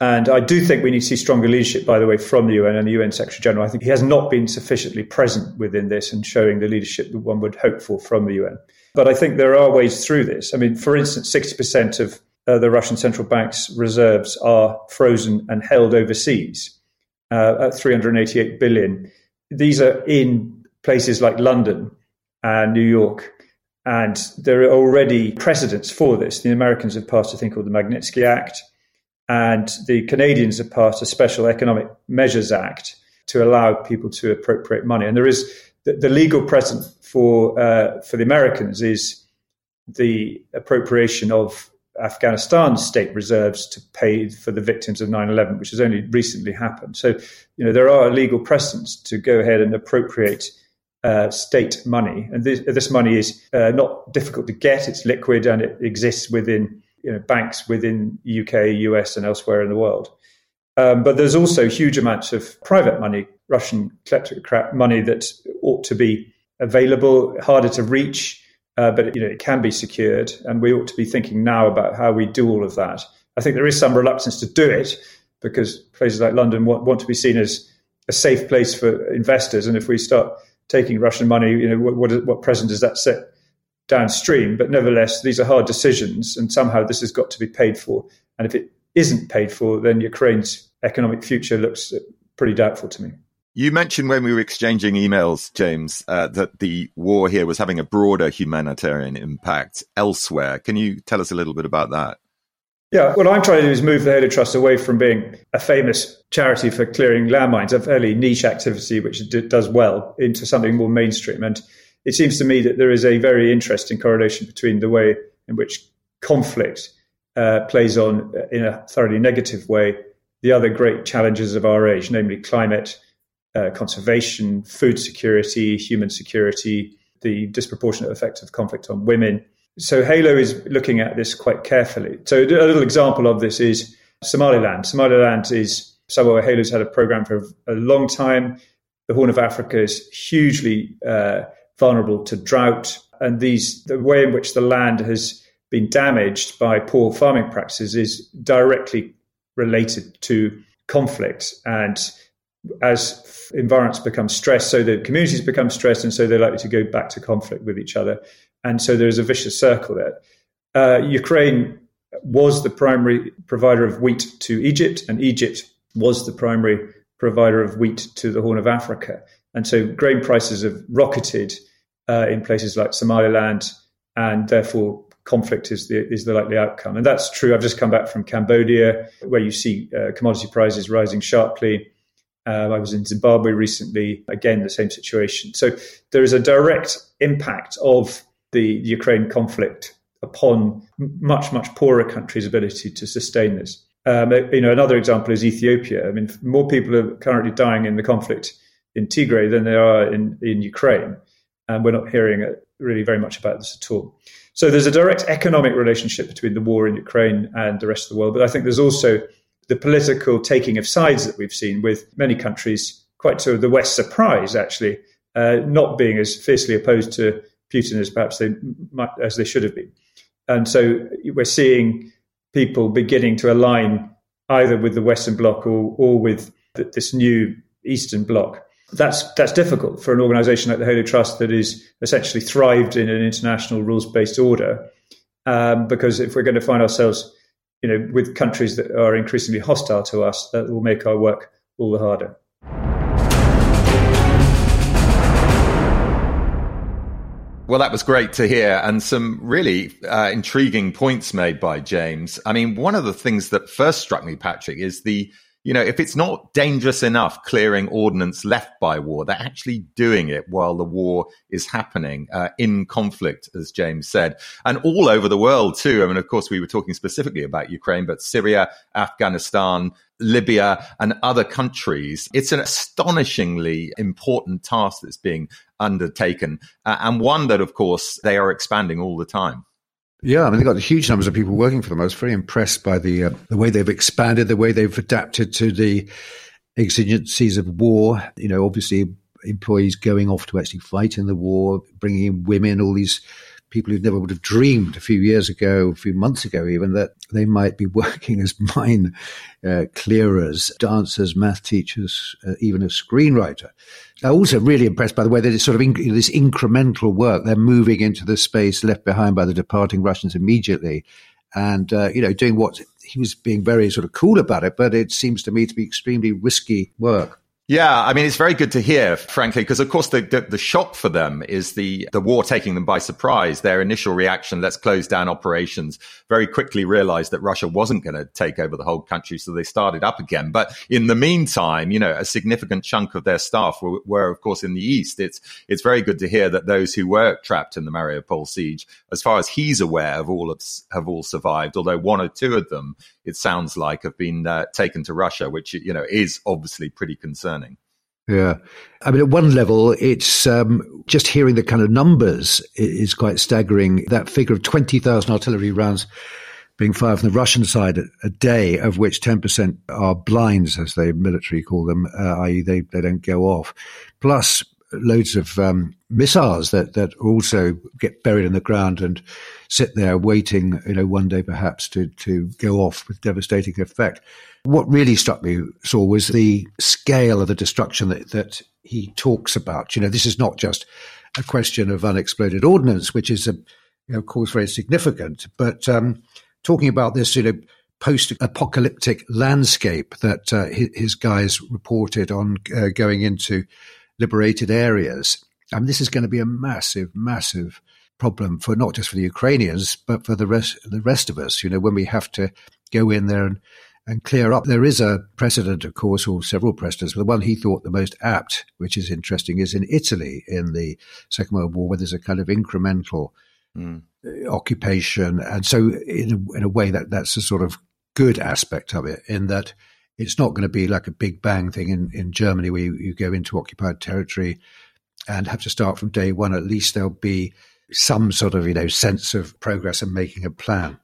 And I do think we need to see stronger leadership, by the way, from the UN and the UN Secretary General. I think he has not been sufficiently present within this and showing the leadership that one would hope for from the UN. But I think there are ways through this. I mean, for instance, 60% of uh, the Russian central bank's reserves are frozen and held overseas uh, at 388 billion these are in places like London and New York. And there are already precedents for this. The Americans have passed a thing called the Magnitsky Act, and the Canadians have passed a Special Economic Measures Act to allow people to appropriate money. And there is the, the legal precedent for uh, for the Americans is the appropriation of Afghanistan's state reserves to pay for the victims of 9/11, which has only recently happened. So, you know, there are legal precedents to go ahead and appropriate uh, state money, and this, this money is uh, not difficult to get. It's liquid and it exists within you know banks within UK, US, and elsewhere in the world. Um, but there's also huge amounts of private money, Russian kleptocrat money that ought to be available, harder to reach uh, but you know it can be secured, and we ought to be thinking now about how we do all of that. I think there is some reluctance to do it because places like London want, want to be seen as a safe place for investors, and if we start taking Russian money, you know what what, what precedent does that set downstream? But nevertheless, these are hard decisions, and somehow this has got to be paid for. And if it isn't paid for, then Ukraine's economic future looks pretty doubtful to me. You mentioned when we were exchanging emails, James, uh, that the war here was having a broader humanitarian impact elsewhere. Can you tell us a little bit about that? Yeah, what I'm trying to do is move the Halo Trust away from being a famous charity for clearing landmines, a fairly niche activity which does well, into something more mainstream. And it seems to me that there is a very interesting correlation between the way in which conflict uh, plays on uh, in a thoroughly negative way the other great challenges of our age, namely climate uh, conservation, food security, human security, the disproportionate effect of conflict on women. So Halo is looking at this quite carefully. So a little example of this is Somaliland. Somaliland is somewhere where Halo's had a program for a long time. The Horn of Africa is hugely uh, vulnerable to drought, and these the way in which the land has been damaged by poor farming practices is directly related to conflict and as environments become stressed, so the communities become stressed, and so they're likely to go back to conflict with each other. And so there's a vicious circle there. Uh, Ukraine was the primary provider of wheat to Egypt, and Egypt was the primary provider of wheat to the Horn of Africa. And so grain prices have rocketed uh, in places like Somaliland, and therefore conflict is the is the likely outcome. And that's true. I've just come back from Cambodia, where you see uh, commodity prices rising sharply. Uh, I was in Zimbabwe recently, again, the same situation. So there is a direct impact of the Ukraine conflict upon much, much poorer countries' ability to sustain this. Um, you know, another example is Ethiopia. I mean, more people are currently dying in the conflict in Tigray than there are in, in Ukraine. And we're not hearing really very much about this at all. So there's a direct economic relationship between the war in Ukraine and the rest of the world. But I think there's also the political taking of sides that we've seen with many countries, quite to the West's surprise, actually, uh, not being as fiercely opposed to Putin as perhaps they might, as they should have been. And so we're seeing people beginning to align either with the Western Bloc or, or with this new Eastern Bloc. That's that's difficult for an organisation like the Halo Trust that is essentially thrived in an international rules based order, um, because if we're going to find ourselves, you know, with countries that are increasingly hostile to us, that will make our work all the harder. Well, that was great to hear, and some really uh, intriguing points made by James. I mean, one of the things that first struck me, Patrick, is the you know, if it's not dangerous enough clearing ordnance left by war, they're actually doing it while the war is happening uh, in conflict, as James said, and all over the world too. I mean, of course, we were talking specifically about Ukraine, but Syria, Afghanistan, Libya, and other countries. It's an astonishingly important task that's being undertaken, uh, and one that, of course, they are expanding all the time. Yeah, I mean, they've got huge numbers of people working for them. I was very impressed by the uh, the way they've expanded, the way they've adapted to the exigencies of war. You know, obviously, employees going off to actually fight in the war, bringing in women, all these people who never would have dreamed a few years ago, a few months ago, even that they might be working as mine uh, clearers, dancers, math teachers, uh, even a screenwriter. I'm also really impressed by the way that it's sort of this incremental work. They're moving into the space left behind by the departing Russians immediately, and uh, you know, doing what he was being very sort of cool about it, but it seems to me to be extremely risky work. Yeah, I mean, it's very good to hear, frankly, because of course the, the, the shock for them is the the war taking them by surprise. Their initial reaction, let's close down operations, very quickly realized that Russia wasn't going to take over the whole country, so they started up again. But in the meantime, you know, a significant chunk of their staff were, were of course, in the east. It's it's very good to hear that those who were trapped in the Mariupol siege, as far as he's aware, have all have all survived. Although one or two of them, it sounds like, have been uh, taken to Russia, which you know is obviously pretty concerning. Yeah. I mean, at one level, it's um, just hearing the kind of numbers is quite staggering. That figure of 20,000 artillery rounds being fired from the Russian side a day, of which 10% are blinds, as the military call them, uh, i.e., they, they don't go off, plus loads of um, missiles that, that also get buried in the ground and sit there waiting, you know, one day perhaps to, to go off with devastating effect. What really struck me, Saul, was the scale of the destruction that, that he talks about. You know, this is not just a question of unexploded ordnance, which is, a, you know, of course, very significant, but um, talking about this, you know, post-apocalyptic landscape that uh, his guys reported on uh, going into liberated areas. I mean, this is going to be a massive, massive problem for not just for the Ukrainians, but for the rest, the rest of us. You know, when we have to go in there and and clear up. There is a precedent, of course, or several precedents. But the one he thought the most apt, which is interesting, is in Italy in the Second World War, where there's a kind of incremental mm. occupation. And so, in a, in a way, that that's a sort of good aspect of it, in that it's not going to be like a big bang thing in, in Germany where you, you go into occupied territory and have to start from day one. At least there'll be some sort of, you know, sense of progress and making a plan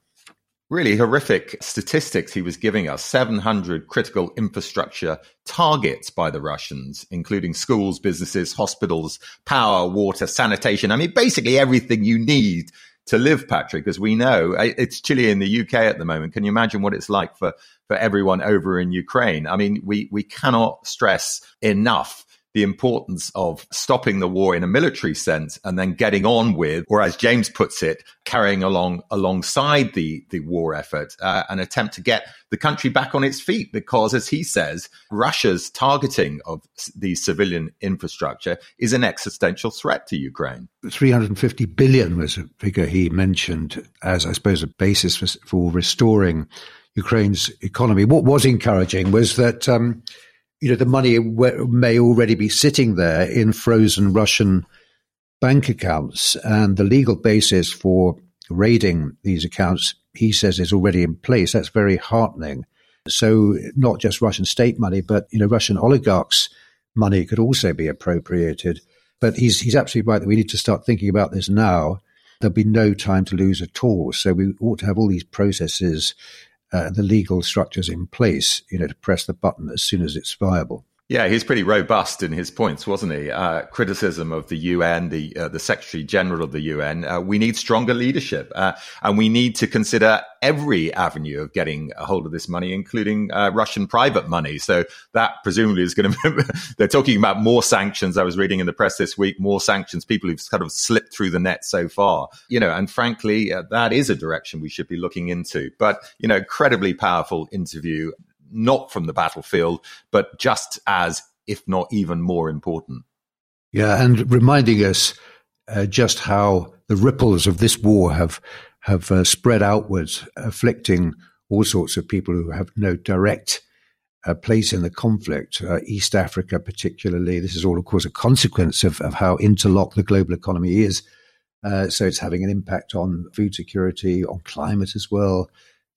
really horrific statistics he was giving us 700 critical infrastructure targets by the Russians, including schools, businesses, hospitals, power, water, sanitation. I mean, basically everything you need to live, Patrick, as we know. It's chilly in the UK at the moment. Can you imagine what it's like for, for everyone over in Ukraine? I mean, we, we cannot stress enough the importance of stopping the war in a military sense and then getting on with, or as James puts it, carrying along alongside the, the war effort, uh, an attempt to get the country back on its feet. Because as he says, Russia's targeting of the civilian infrastructure is an existential threat to Ukraine. 350 billion was a figure he mentioned as, I suppose, a basis for, for restoring Ukraine's economy. What was encouraging was that, um, you know, the money may already be sitting there in frozen Russian bank accounts, and the legal basis for raiding these accounts, he says, is already in place. That's very heartening. So, not just Russian state money, but you know, Russian oligarchs' money could also be appropriated But he's, he's absolutely right that we need to start thinking about this now. There'll be no time to lose at all. So we ought to have all these processes, uh, the legal structures in place, you know, to press the button as soon as it's viable. Yeah, he's pretty robust in his points, wasn't he? Uh, criticism of the UN, the uh, the Secretary General of the UN. Uh, we need stronger leadership, uh, and we need to consider every avenue of getting a hold of this money, including uh, Russian private money. So that presumably is going to. they're talking about more sanctions. I was reading in the press this week more sanctions. People who've kind of slipped through the net so far, you know, and frankly, uh, that is a direction we should be looking into. But you know, incredibly powerful interview not from the battlefield, but just as, if not even more important. Yeah, and reminding us uh, just how the ripples of this war have have uh, spread outwards, afflicting all sorts of people who have no direct uh, place in the conflict. Uh, East Africa, particularly, this is all, of course, a consequence of, of how interlocked the global economy is. Uh, so it's having an impact on food security, on climate as well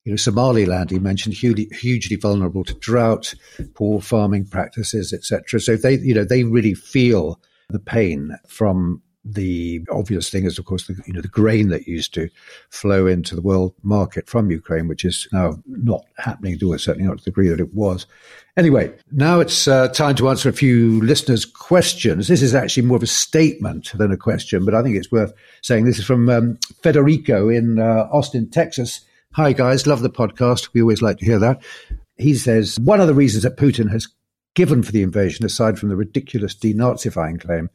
you know, Somaliland, he mentioned, hugely, hugely vulnerable to drought, poor farming practices, etc. So they, you know, they really feel the pain from the obvious thing is, of course, the, you know, the grain that used to flow into the world market from Ukraine, which is now not happening to certainly not to the degree that it was. Anyway, now it's uh, time to answer a few listeners' questions. This is actually more of a statement than a question, but I think it's worth saying. This is from um, Federico in uh, Austin, Texas. Hi, guys. Love the podcast. We always like to hear that. He says one of the reasons that Putin has given for the invasion, aside from the ridiculous denazifying claim,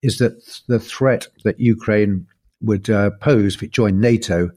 is that the threat that Ukraine would uh, pose if it joined NATO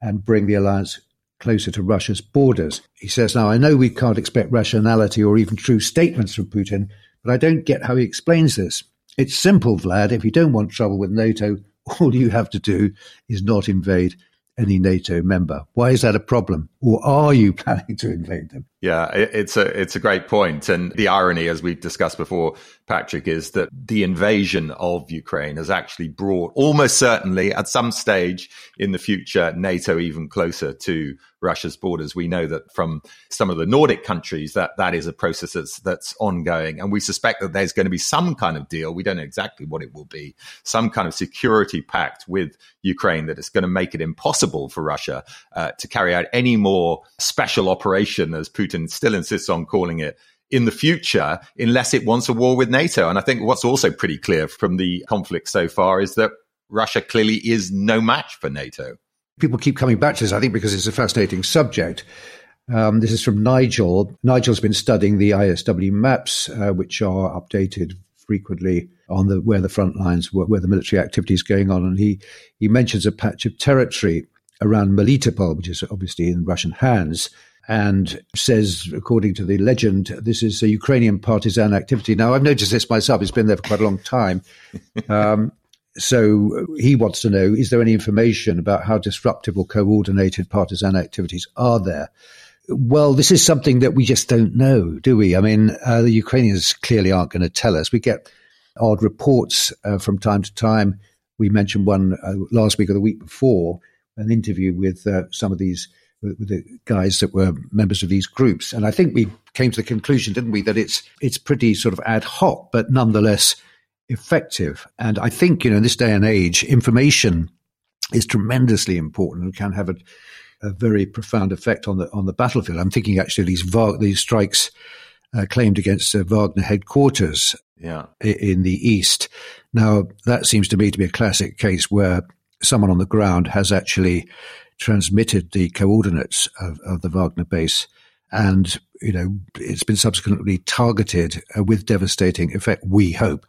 and bring the alliance closer to Russia's borders. He says, Now, I know we can't expect rationality or even true statements from Putin, but I don't get how he explains this. It's simple, Vlad. If you don't want trouble with NATO, all you have to do is not invade any NATO member. Why is that a problem? Or are you planning to invade them? Yeah, it's a it's a great point, and the irony, as we've discussed before, Patrick, is that the invasion of Ukraine has actually brought almost certainly at some stage in the future NATO even closer to Russia's borders. We know that from some of the Nordic countries that that is a process that's that's ongoing, and we suspect that there's going to be some kind of deal. We don't know exactly what it will be, some kind of security pact with Ukraine that is going to make it impossible for Russia uh, to carry out any more special operation as Putin Putin still insists on calling it in the future unless it wants a war with NATO. And I think what's also pretty clear from the conflict so far is that Russia clearly is no match for NATO. People keep coming back to this, I think, because it's a fascinating subject. Um, this is from Nigel. Nigel's been studying the ISW maps, uh, which are updated frequently on the where the front lines were, where the military activity is going on, and he he mentions a patch of territory around Melitopol, which is obviously in Russian hands, and says, according to the legend, this is a Ukrainian partisan activity. Now, I've noticed this myself. It's been there for quite a long time. Um, so he wants to know is there any information about how disruptive or coordinated partisan activities are there? Well, this is something that we just don't know, do we? I mean, uh, the Ukrainians clearly aren't going to tell us. We get odd reports uh, from time to time. We mentioned one uh, last week or the week before, an interview with uh, some of these with the guys that were members of these groups. And I think we came to the conclusion, didn't we, that it's it's pretty sort of ad hoc, but nonetheless effective. And I think, you know, in this day and age, information is tremendously important and can have a, a very profound effect on the on the battlefield. I'm thinking actually these these strikes uh, claimed against uh, Wagner headquarters yeah. in the east. Now that seems to me to be a classic case where someone on the ground has actually transmitted the coordinates of, of the Wagner base. And, you know, it's been subsequently targeted uh, with devastating effect, we hope.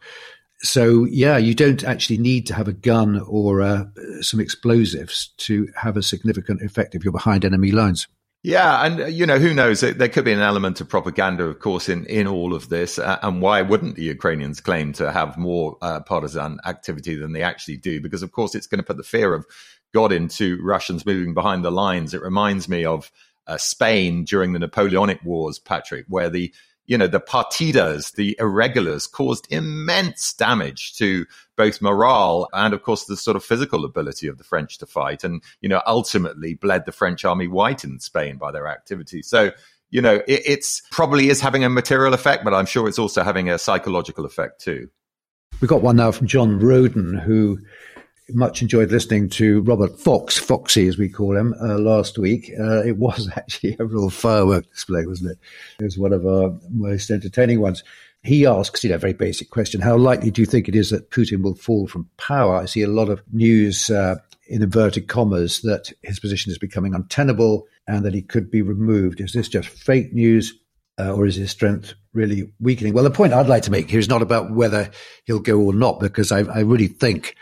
So, yeah, you don't actually need to have a gun or uh, some explosives to have a significant effect if you're behind enemy lines. Yeah, and uh, you know who knows? There could be an element of propaganda, of course, in in all of this. Uh, and why wouldn't the Ukrainians claim to have more uh, partisan activity than they actually do? Because of course, it's going to put the fear of got into Russians moving behind the lines. It reminds me of uh, Spain during the Napoleonic Wars, Patrick, where the you know the partidas, the irregulars, caused immense damage to both morale and, of course, the sort of physical ability of the French to fight, and you know ultimately bled the French army white in Spain by their activity. So you know it, it's probably is having a material effect, but I'm sure it's also having a psychological effect too. We got one now from John Roden, who much enjoyed listening to Robert Fox, Foxy as we call him, uh, last week. Uh, it was actually a real firework display, wasn't it? It was one of our most entertaining ones. He asks, you know, a very basic question: How likely do you think it is that Putin will fall from power? I see a lot of news uh, in inverted commas that his position is becoming untenable and that he could be removed. Is this just fake news? Uh, or is his strength really weakening? Well, the point I'd like to make here is not about whether he'll go or not, because I, I really think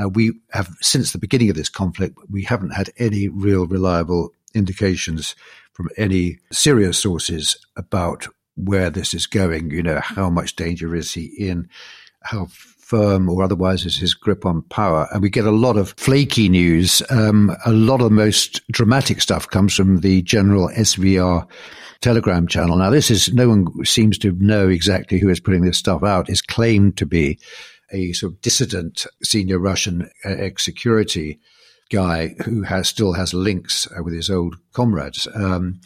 uh, we have, since the beginning of this conflict, we haven't had any real reliable indications from any serious sources about where this is going. You know, how much danger is he in? How firm or otherwise is his grip on power? And we get a lot of flaky news. Um, a lot of the most dramatic stuff comes from the general SVR Telegram channel. Now, this is no one seems to know exactly who is putting this stuff out. Is claimed to be a sort of dissident senior Russian uh, ex security guy who has still has links uh, with his old comrades. Um,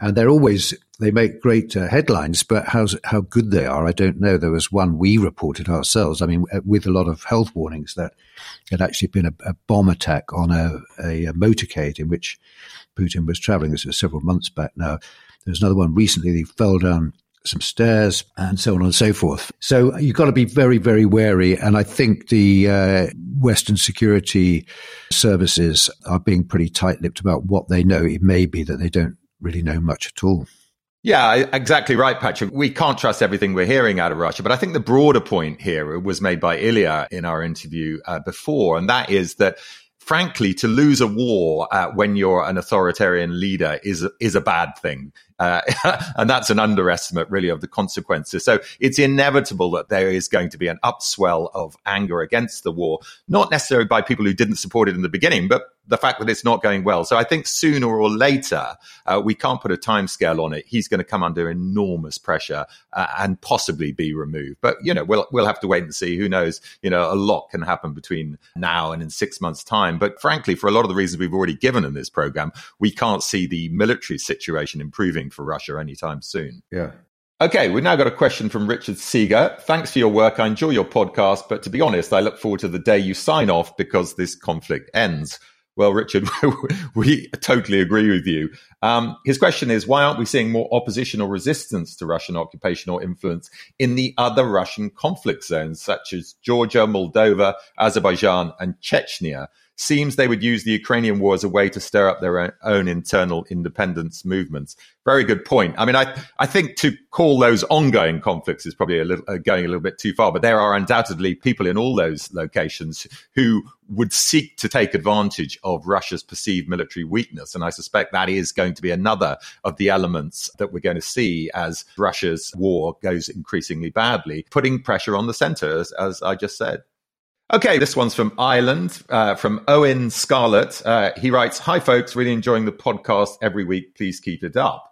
and they're always they make great uh, headlines, but how how good they are, I don't know. There was one we reported ourselves. I mean, uh, with a lot of health warnings that had actually been a, a bomb attack on a, a, a, motorcade in which Putin was traveling. This was several months back now. There's another one recently. He fell down some stairs and so on and so forth. So you've got to be very, very wary. And I think the uh, Western security services are being pretty tight lipped about what they know. It may be that they don't really know much at all. Yeah, exactly right, Patrick. We can't trust everything we're hearing out of Russia. But I think the broader point here was made by Ilya in our interview uh, before, and that is that frankly, to lose a war uh, when you're an authoritarian leader is is a bad thing. Uh, and that's an underestimate, really, of the consequences. So it's inevitable that there is going to be an upswell of anger against the war, not necessarily by people who didn't support it in the beginning, but the fact that it's not going well. So I think sooner or later, uh, we can't put a time scale on it. He's going to come under enormous pressure uh, and possibly be removed. But you know, we'll we'll have to wait and see. Who knows? You know, a lot can happen between now and in six months' time. But frankly, for a lot of the reasons we've already given in this program, we can't see the military situation improving for Russia anytime soon. Yeah. Okay, we've now got a question from Richard Seeger. Thanks for your work. I enjoy your podcast, but to be honest, I look forward to the day you sign off because this conflict ends. Well, Richard, we totally agree with you. Um, his question is why aren't we seeing more opposition or resistance to Russian occupation or influence in the other Russian conflict zones, such as Georgia, Moldova, Azerbaijan, and Chechnya? seems they would use the Ukrainian war as a way to stir up their own, internal independence movements. Very good point. I mean, I, I think to call those ongoing conflicts is probably a little, uh, going a little bit too far, but there are undoubtedly people in all those locations who would seek to take advantage of Russia's perceived military weakness. And I suspect that is going to be another of the elements that we're going to see as Russia's war goes increasingly badly, putting pressure on the center, as, as I just said. Okay, this one's from Ireland, uh, from Owen Scarlett. Uh, he writes, Hi, folks, really enjoying the podcast every week. Please keep it up.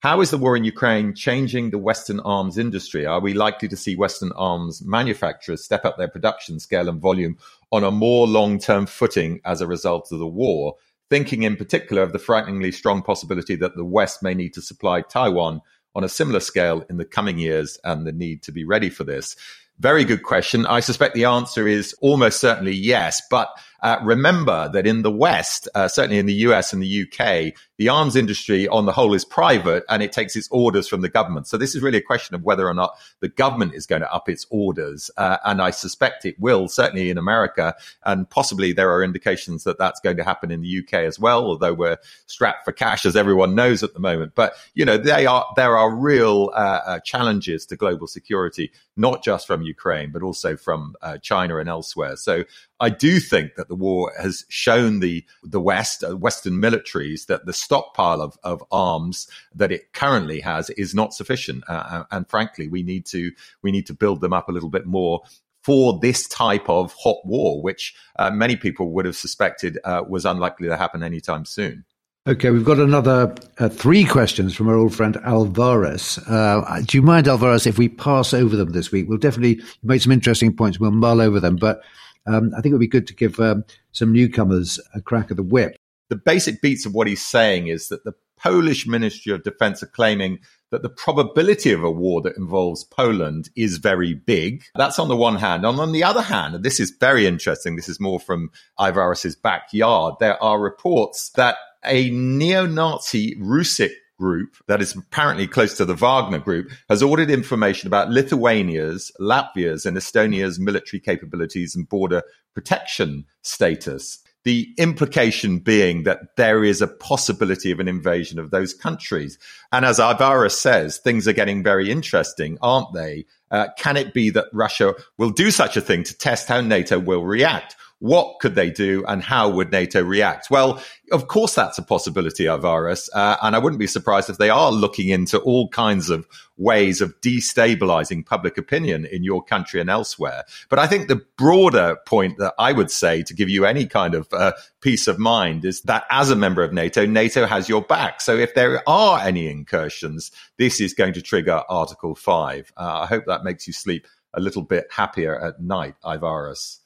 How is the war in Ukraine changing the Western arms industry? Are we likely to see Western arms manufacturers step up their production scale and volume on a more long term footing as a result of the war? Thinking in particular of the frighteningly strong possibility that the West may need to supply Taiwan on a similar scale in the coming years and the need to be ready for this. Very good question. I suspect the answer is almost certainly yes. But uh, remember that in the West, uh, certainly in the US and the UK, the arms industry on the whole is private and it takes its orders from the government. So this is really a question of whether or not the government is going to up its orders. Uh, and I suspect it will, certainly in America. And possibly there are indications that that's going to happen in the UK as well, although we're strapped for cash, as everyone knows at the moment. But, you know, they are, there are real uh, uh, challenges to global security, not just from Ukraine, but also from uh, China and elsewhere. So I do think that the war has shown the the West, uh, Western militaries, that the stockpile of, of arms that it currently has is not sufficient, uh, uh, and frankly, we need to we need to build them up a little bit more for this type of hot war, which uh, many people would have suspected uh, was unlikely to happen anytime soon. Okay, we've got another uh, three questions from our old friend Alvarez. Uh, do you mind, Alvarez, if we pass over them this week? We'll definitely make some interesting points. We'll mull over them, but um, I think it would be good to give um, some newcomers a crack of the whip. the basic beats of what he's saying is that the Polish Ministry of Defense are claiming that the probability of a war that involves Poland is very big. That's on the one hand. And on the other hand, and this is very interesting, this is more from Ivaris's backyard, there are reports that a neo-Nazi Rusich group that is apparently close to the Wagner group has ordered information about Lithuania's, Latvia's, and Estonia's military capabilities and border protection status. The implication being that there is a possibility of an invasion of those countries. And as Ivaris says, things are getting very interesting, aren't they? Uh, can it be that Russia will do such a thing to test how NATO will react? What could they do and how would NATO react? Well, of course, that's a possibility, Ivaris. Uh, and I wouldn't be surprised if they are looking into all kinds of ways of destabilizing public opinion in your country and elsewhere. But I think the broader point that I would say to give you any kind of uh, peace of mind is that as a member of NATO, NATO has your back. So if there are any incursions, this is going to trigger Article 5. Uh, I hope that makes you sleep a little bit happier at night, Ivaris.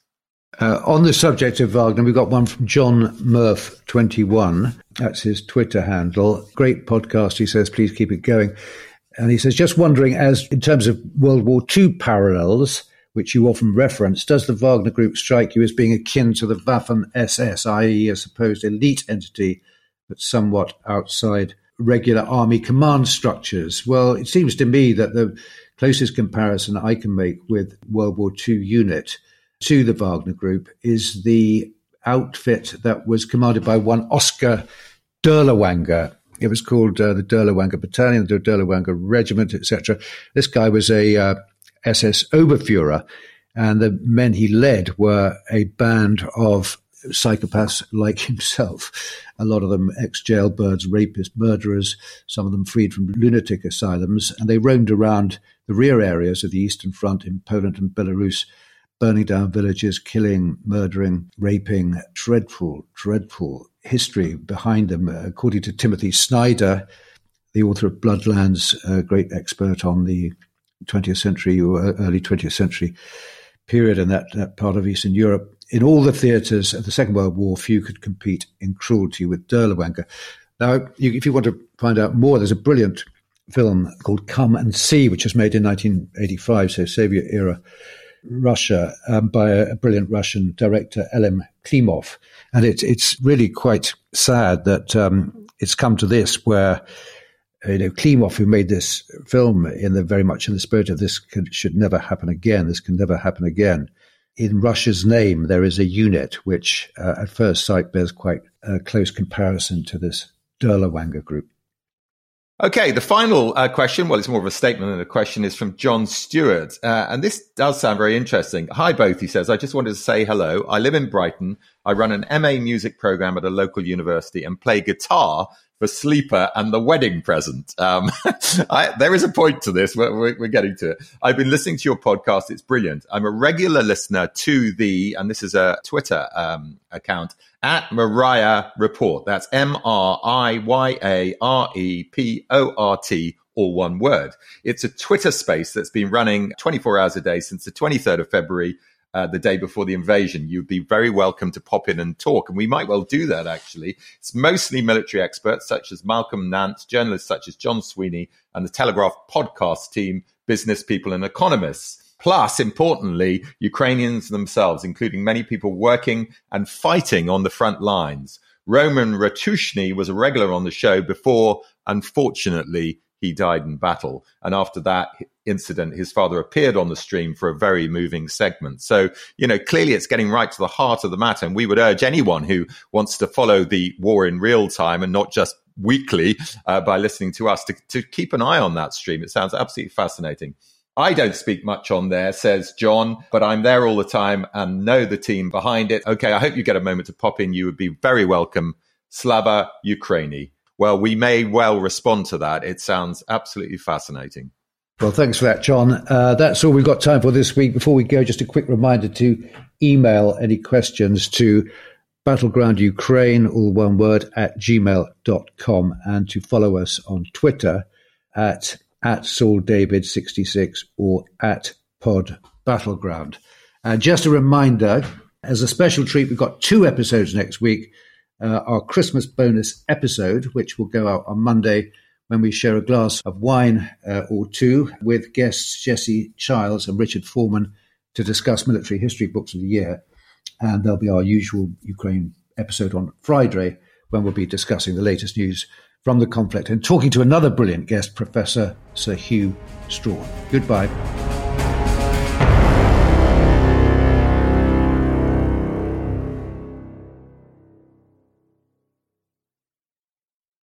Uh, on the subject of Wagner, we've got one from John Murph21. That's his Twitter handle. Great podcast, he says. Please keep it going. And he says, just wondering, as in terms of World War II parallels, which you often reference, does the Wagner Group strike you as being akin to the Waffen SS, i.e., a supposed elite entity but somewhat outside regular army command structures? Well, it seems to me that the closest comparison I can make with World War II unit to the Wagner Group is the outfit that was commanded by one Oscar Dirlewanger. It was called uh, the Dirlewanger Battalion, the Dirlewanger Regiment, etc. This guy was a uh, SS Oberfuhrer, and the men he led were a band of psychopaths like himself. A lot of them ex jailbirds, rapists, murderers, some of them freed from lunatic asylums, and they roamed around the rear areas of the Eastern Front in Poland and Belarus burning down villages, killing, murdering, raping. Dreadful, dreadful history behind them. Uh, according to Timothy Snyder, the author of Bloodlands, a great expert on the 20th century or early 20th century period in that, that part of Eastern Europe. In all the theatres of the Second World War, few could compete in cruelty with Dirlewanger. Now, you, if you want to find out more, there's a brilliant film called Come and See, which was made in 1985, so Soviet era Russia um, by a, brilliant Russian director, Elem Klimov. And it, it's really quite sad that um, it's come to this where you know, Klimov, who made this film in the very much in the spirit of this could, should never happen again. This can never happen again. In Russia's name, there is a unit which, uh, at first sight, bears quite a close comparison to this Dirlewanger group. Okay, the final uh, question, well, it's more of a statement than a question, is from John Stewart. Uh, and this does sound very interesting. Hi, both, he says. I just wanted to say hello. I live in Brighton. I run an MA music program at a local university and play guitar for Sleeper and the wedding present. Um, I, there is a point to this. We're, we're, getting to it. I've been listening to your podcast. It's brilliant. I'm a regular listener to the, and this is a Twitter um, account, at Mriya Report. That's M R I Y A R E P O R T all one word. It's a Twitter space that's been running 24 hours a day since the 23rd of February uh, the day before the invasion, you'd be very welcome to pop in and talk. And we might well do that, actually. It's mostly military experts such as Malcolm Nance, journalists such as John Sweeney, and the Telegraph podcast team, business people and economists. Plus, importantly, Ukrainians themselves, including many people working and fighting on the front lines. Roman Ratushny was a regular on the show before, unfortunately, he died in battle. And after that incident, his father appeared on the stream for a very moving segment. So, you know, clearly it's getting right to the heart of the matter. And we would urge anyone who wants to follow the war in real time and not just weekly uh, by listening to us to, to keep an eye on that stream. It sounds absolutely fascinating. I don't speak much on there, says John, but I'm there all the time and know the team behind it. Okay, I hope you get a moment to pop in. You would be very welcome. Slava Ukraini. Well, we may well respond to that. It sounds absolutely fascinating. Well, thanks for that, John. Uh, that's all we've got time for this week. Before we go, just a quick reminder to email any questions to battleground Ukraine, all one word, at gmail.com and to follow us on Twitter at, at Saul David 66 or at Pod Battleground. And just a reminder, as a special treat, we've got two episodes next week uh, our Christmas bonus episode, which will go out on Monday when we share a glass of wine uh, or two with guests Jessie Childs and Richard Foreman to discuss military history books of the year. And there'll be our usual Ukraine episode on Friday when we'll be discussing the latest news from the conflict and talking to another brilliant guest, Professor Sir Hugh Strachan. Goodbye.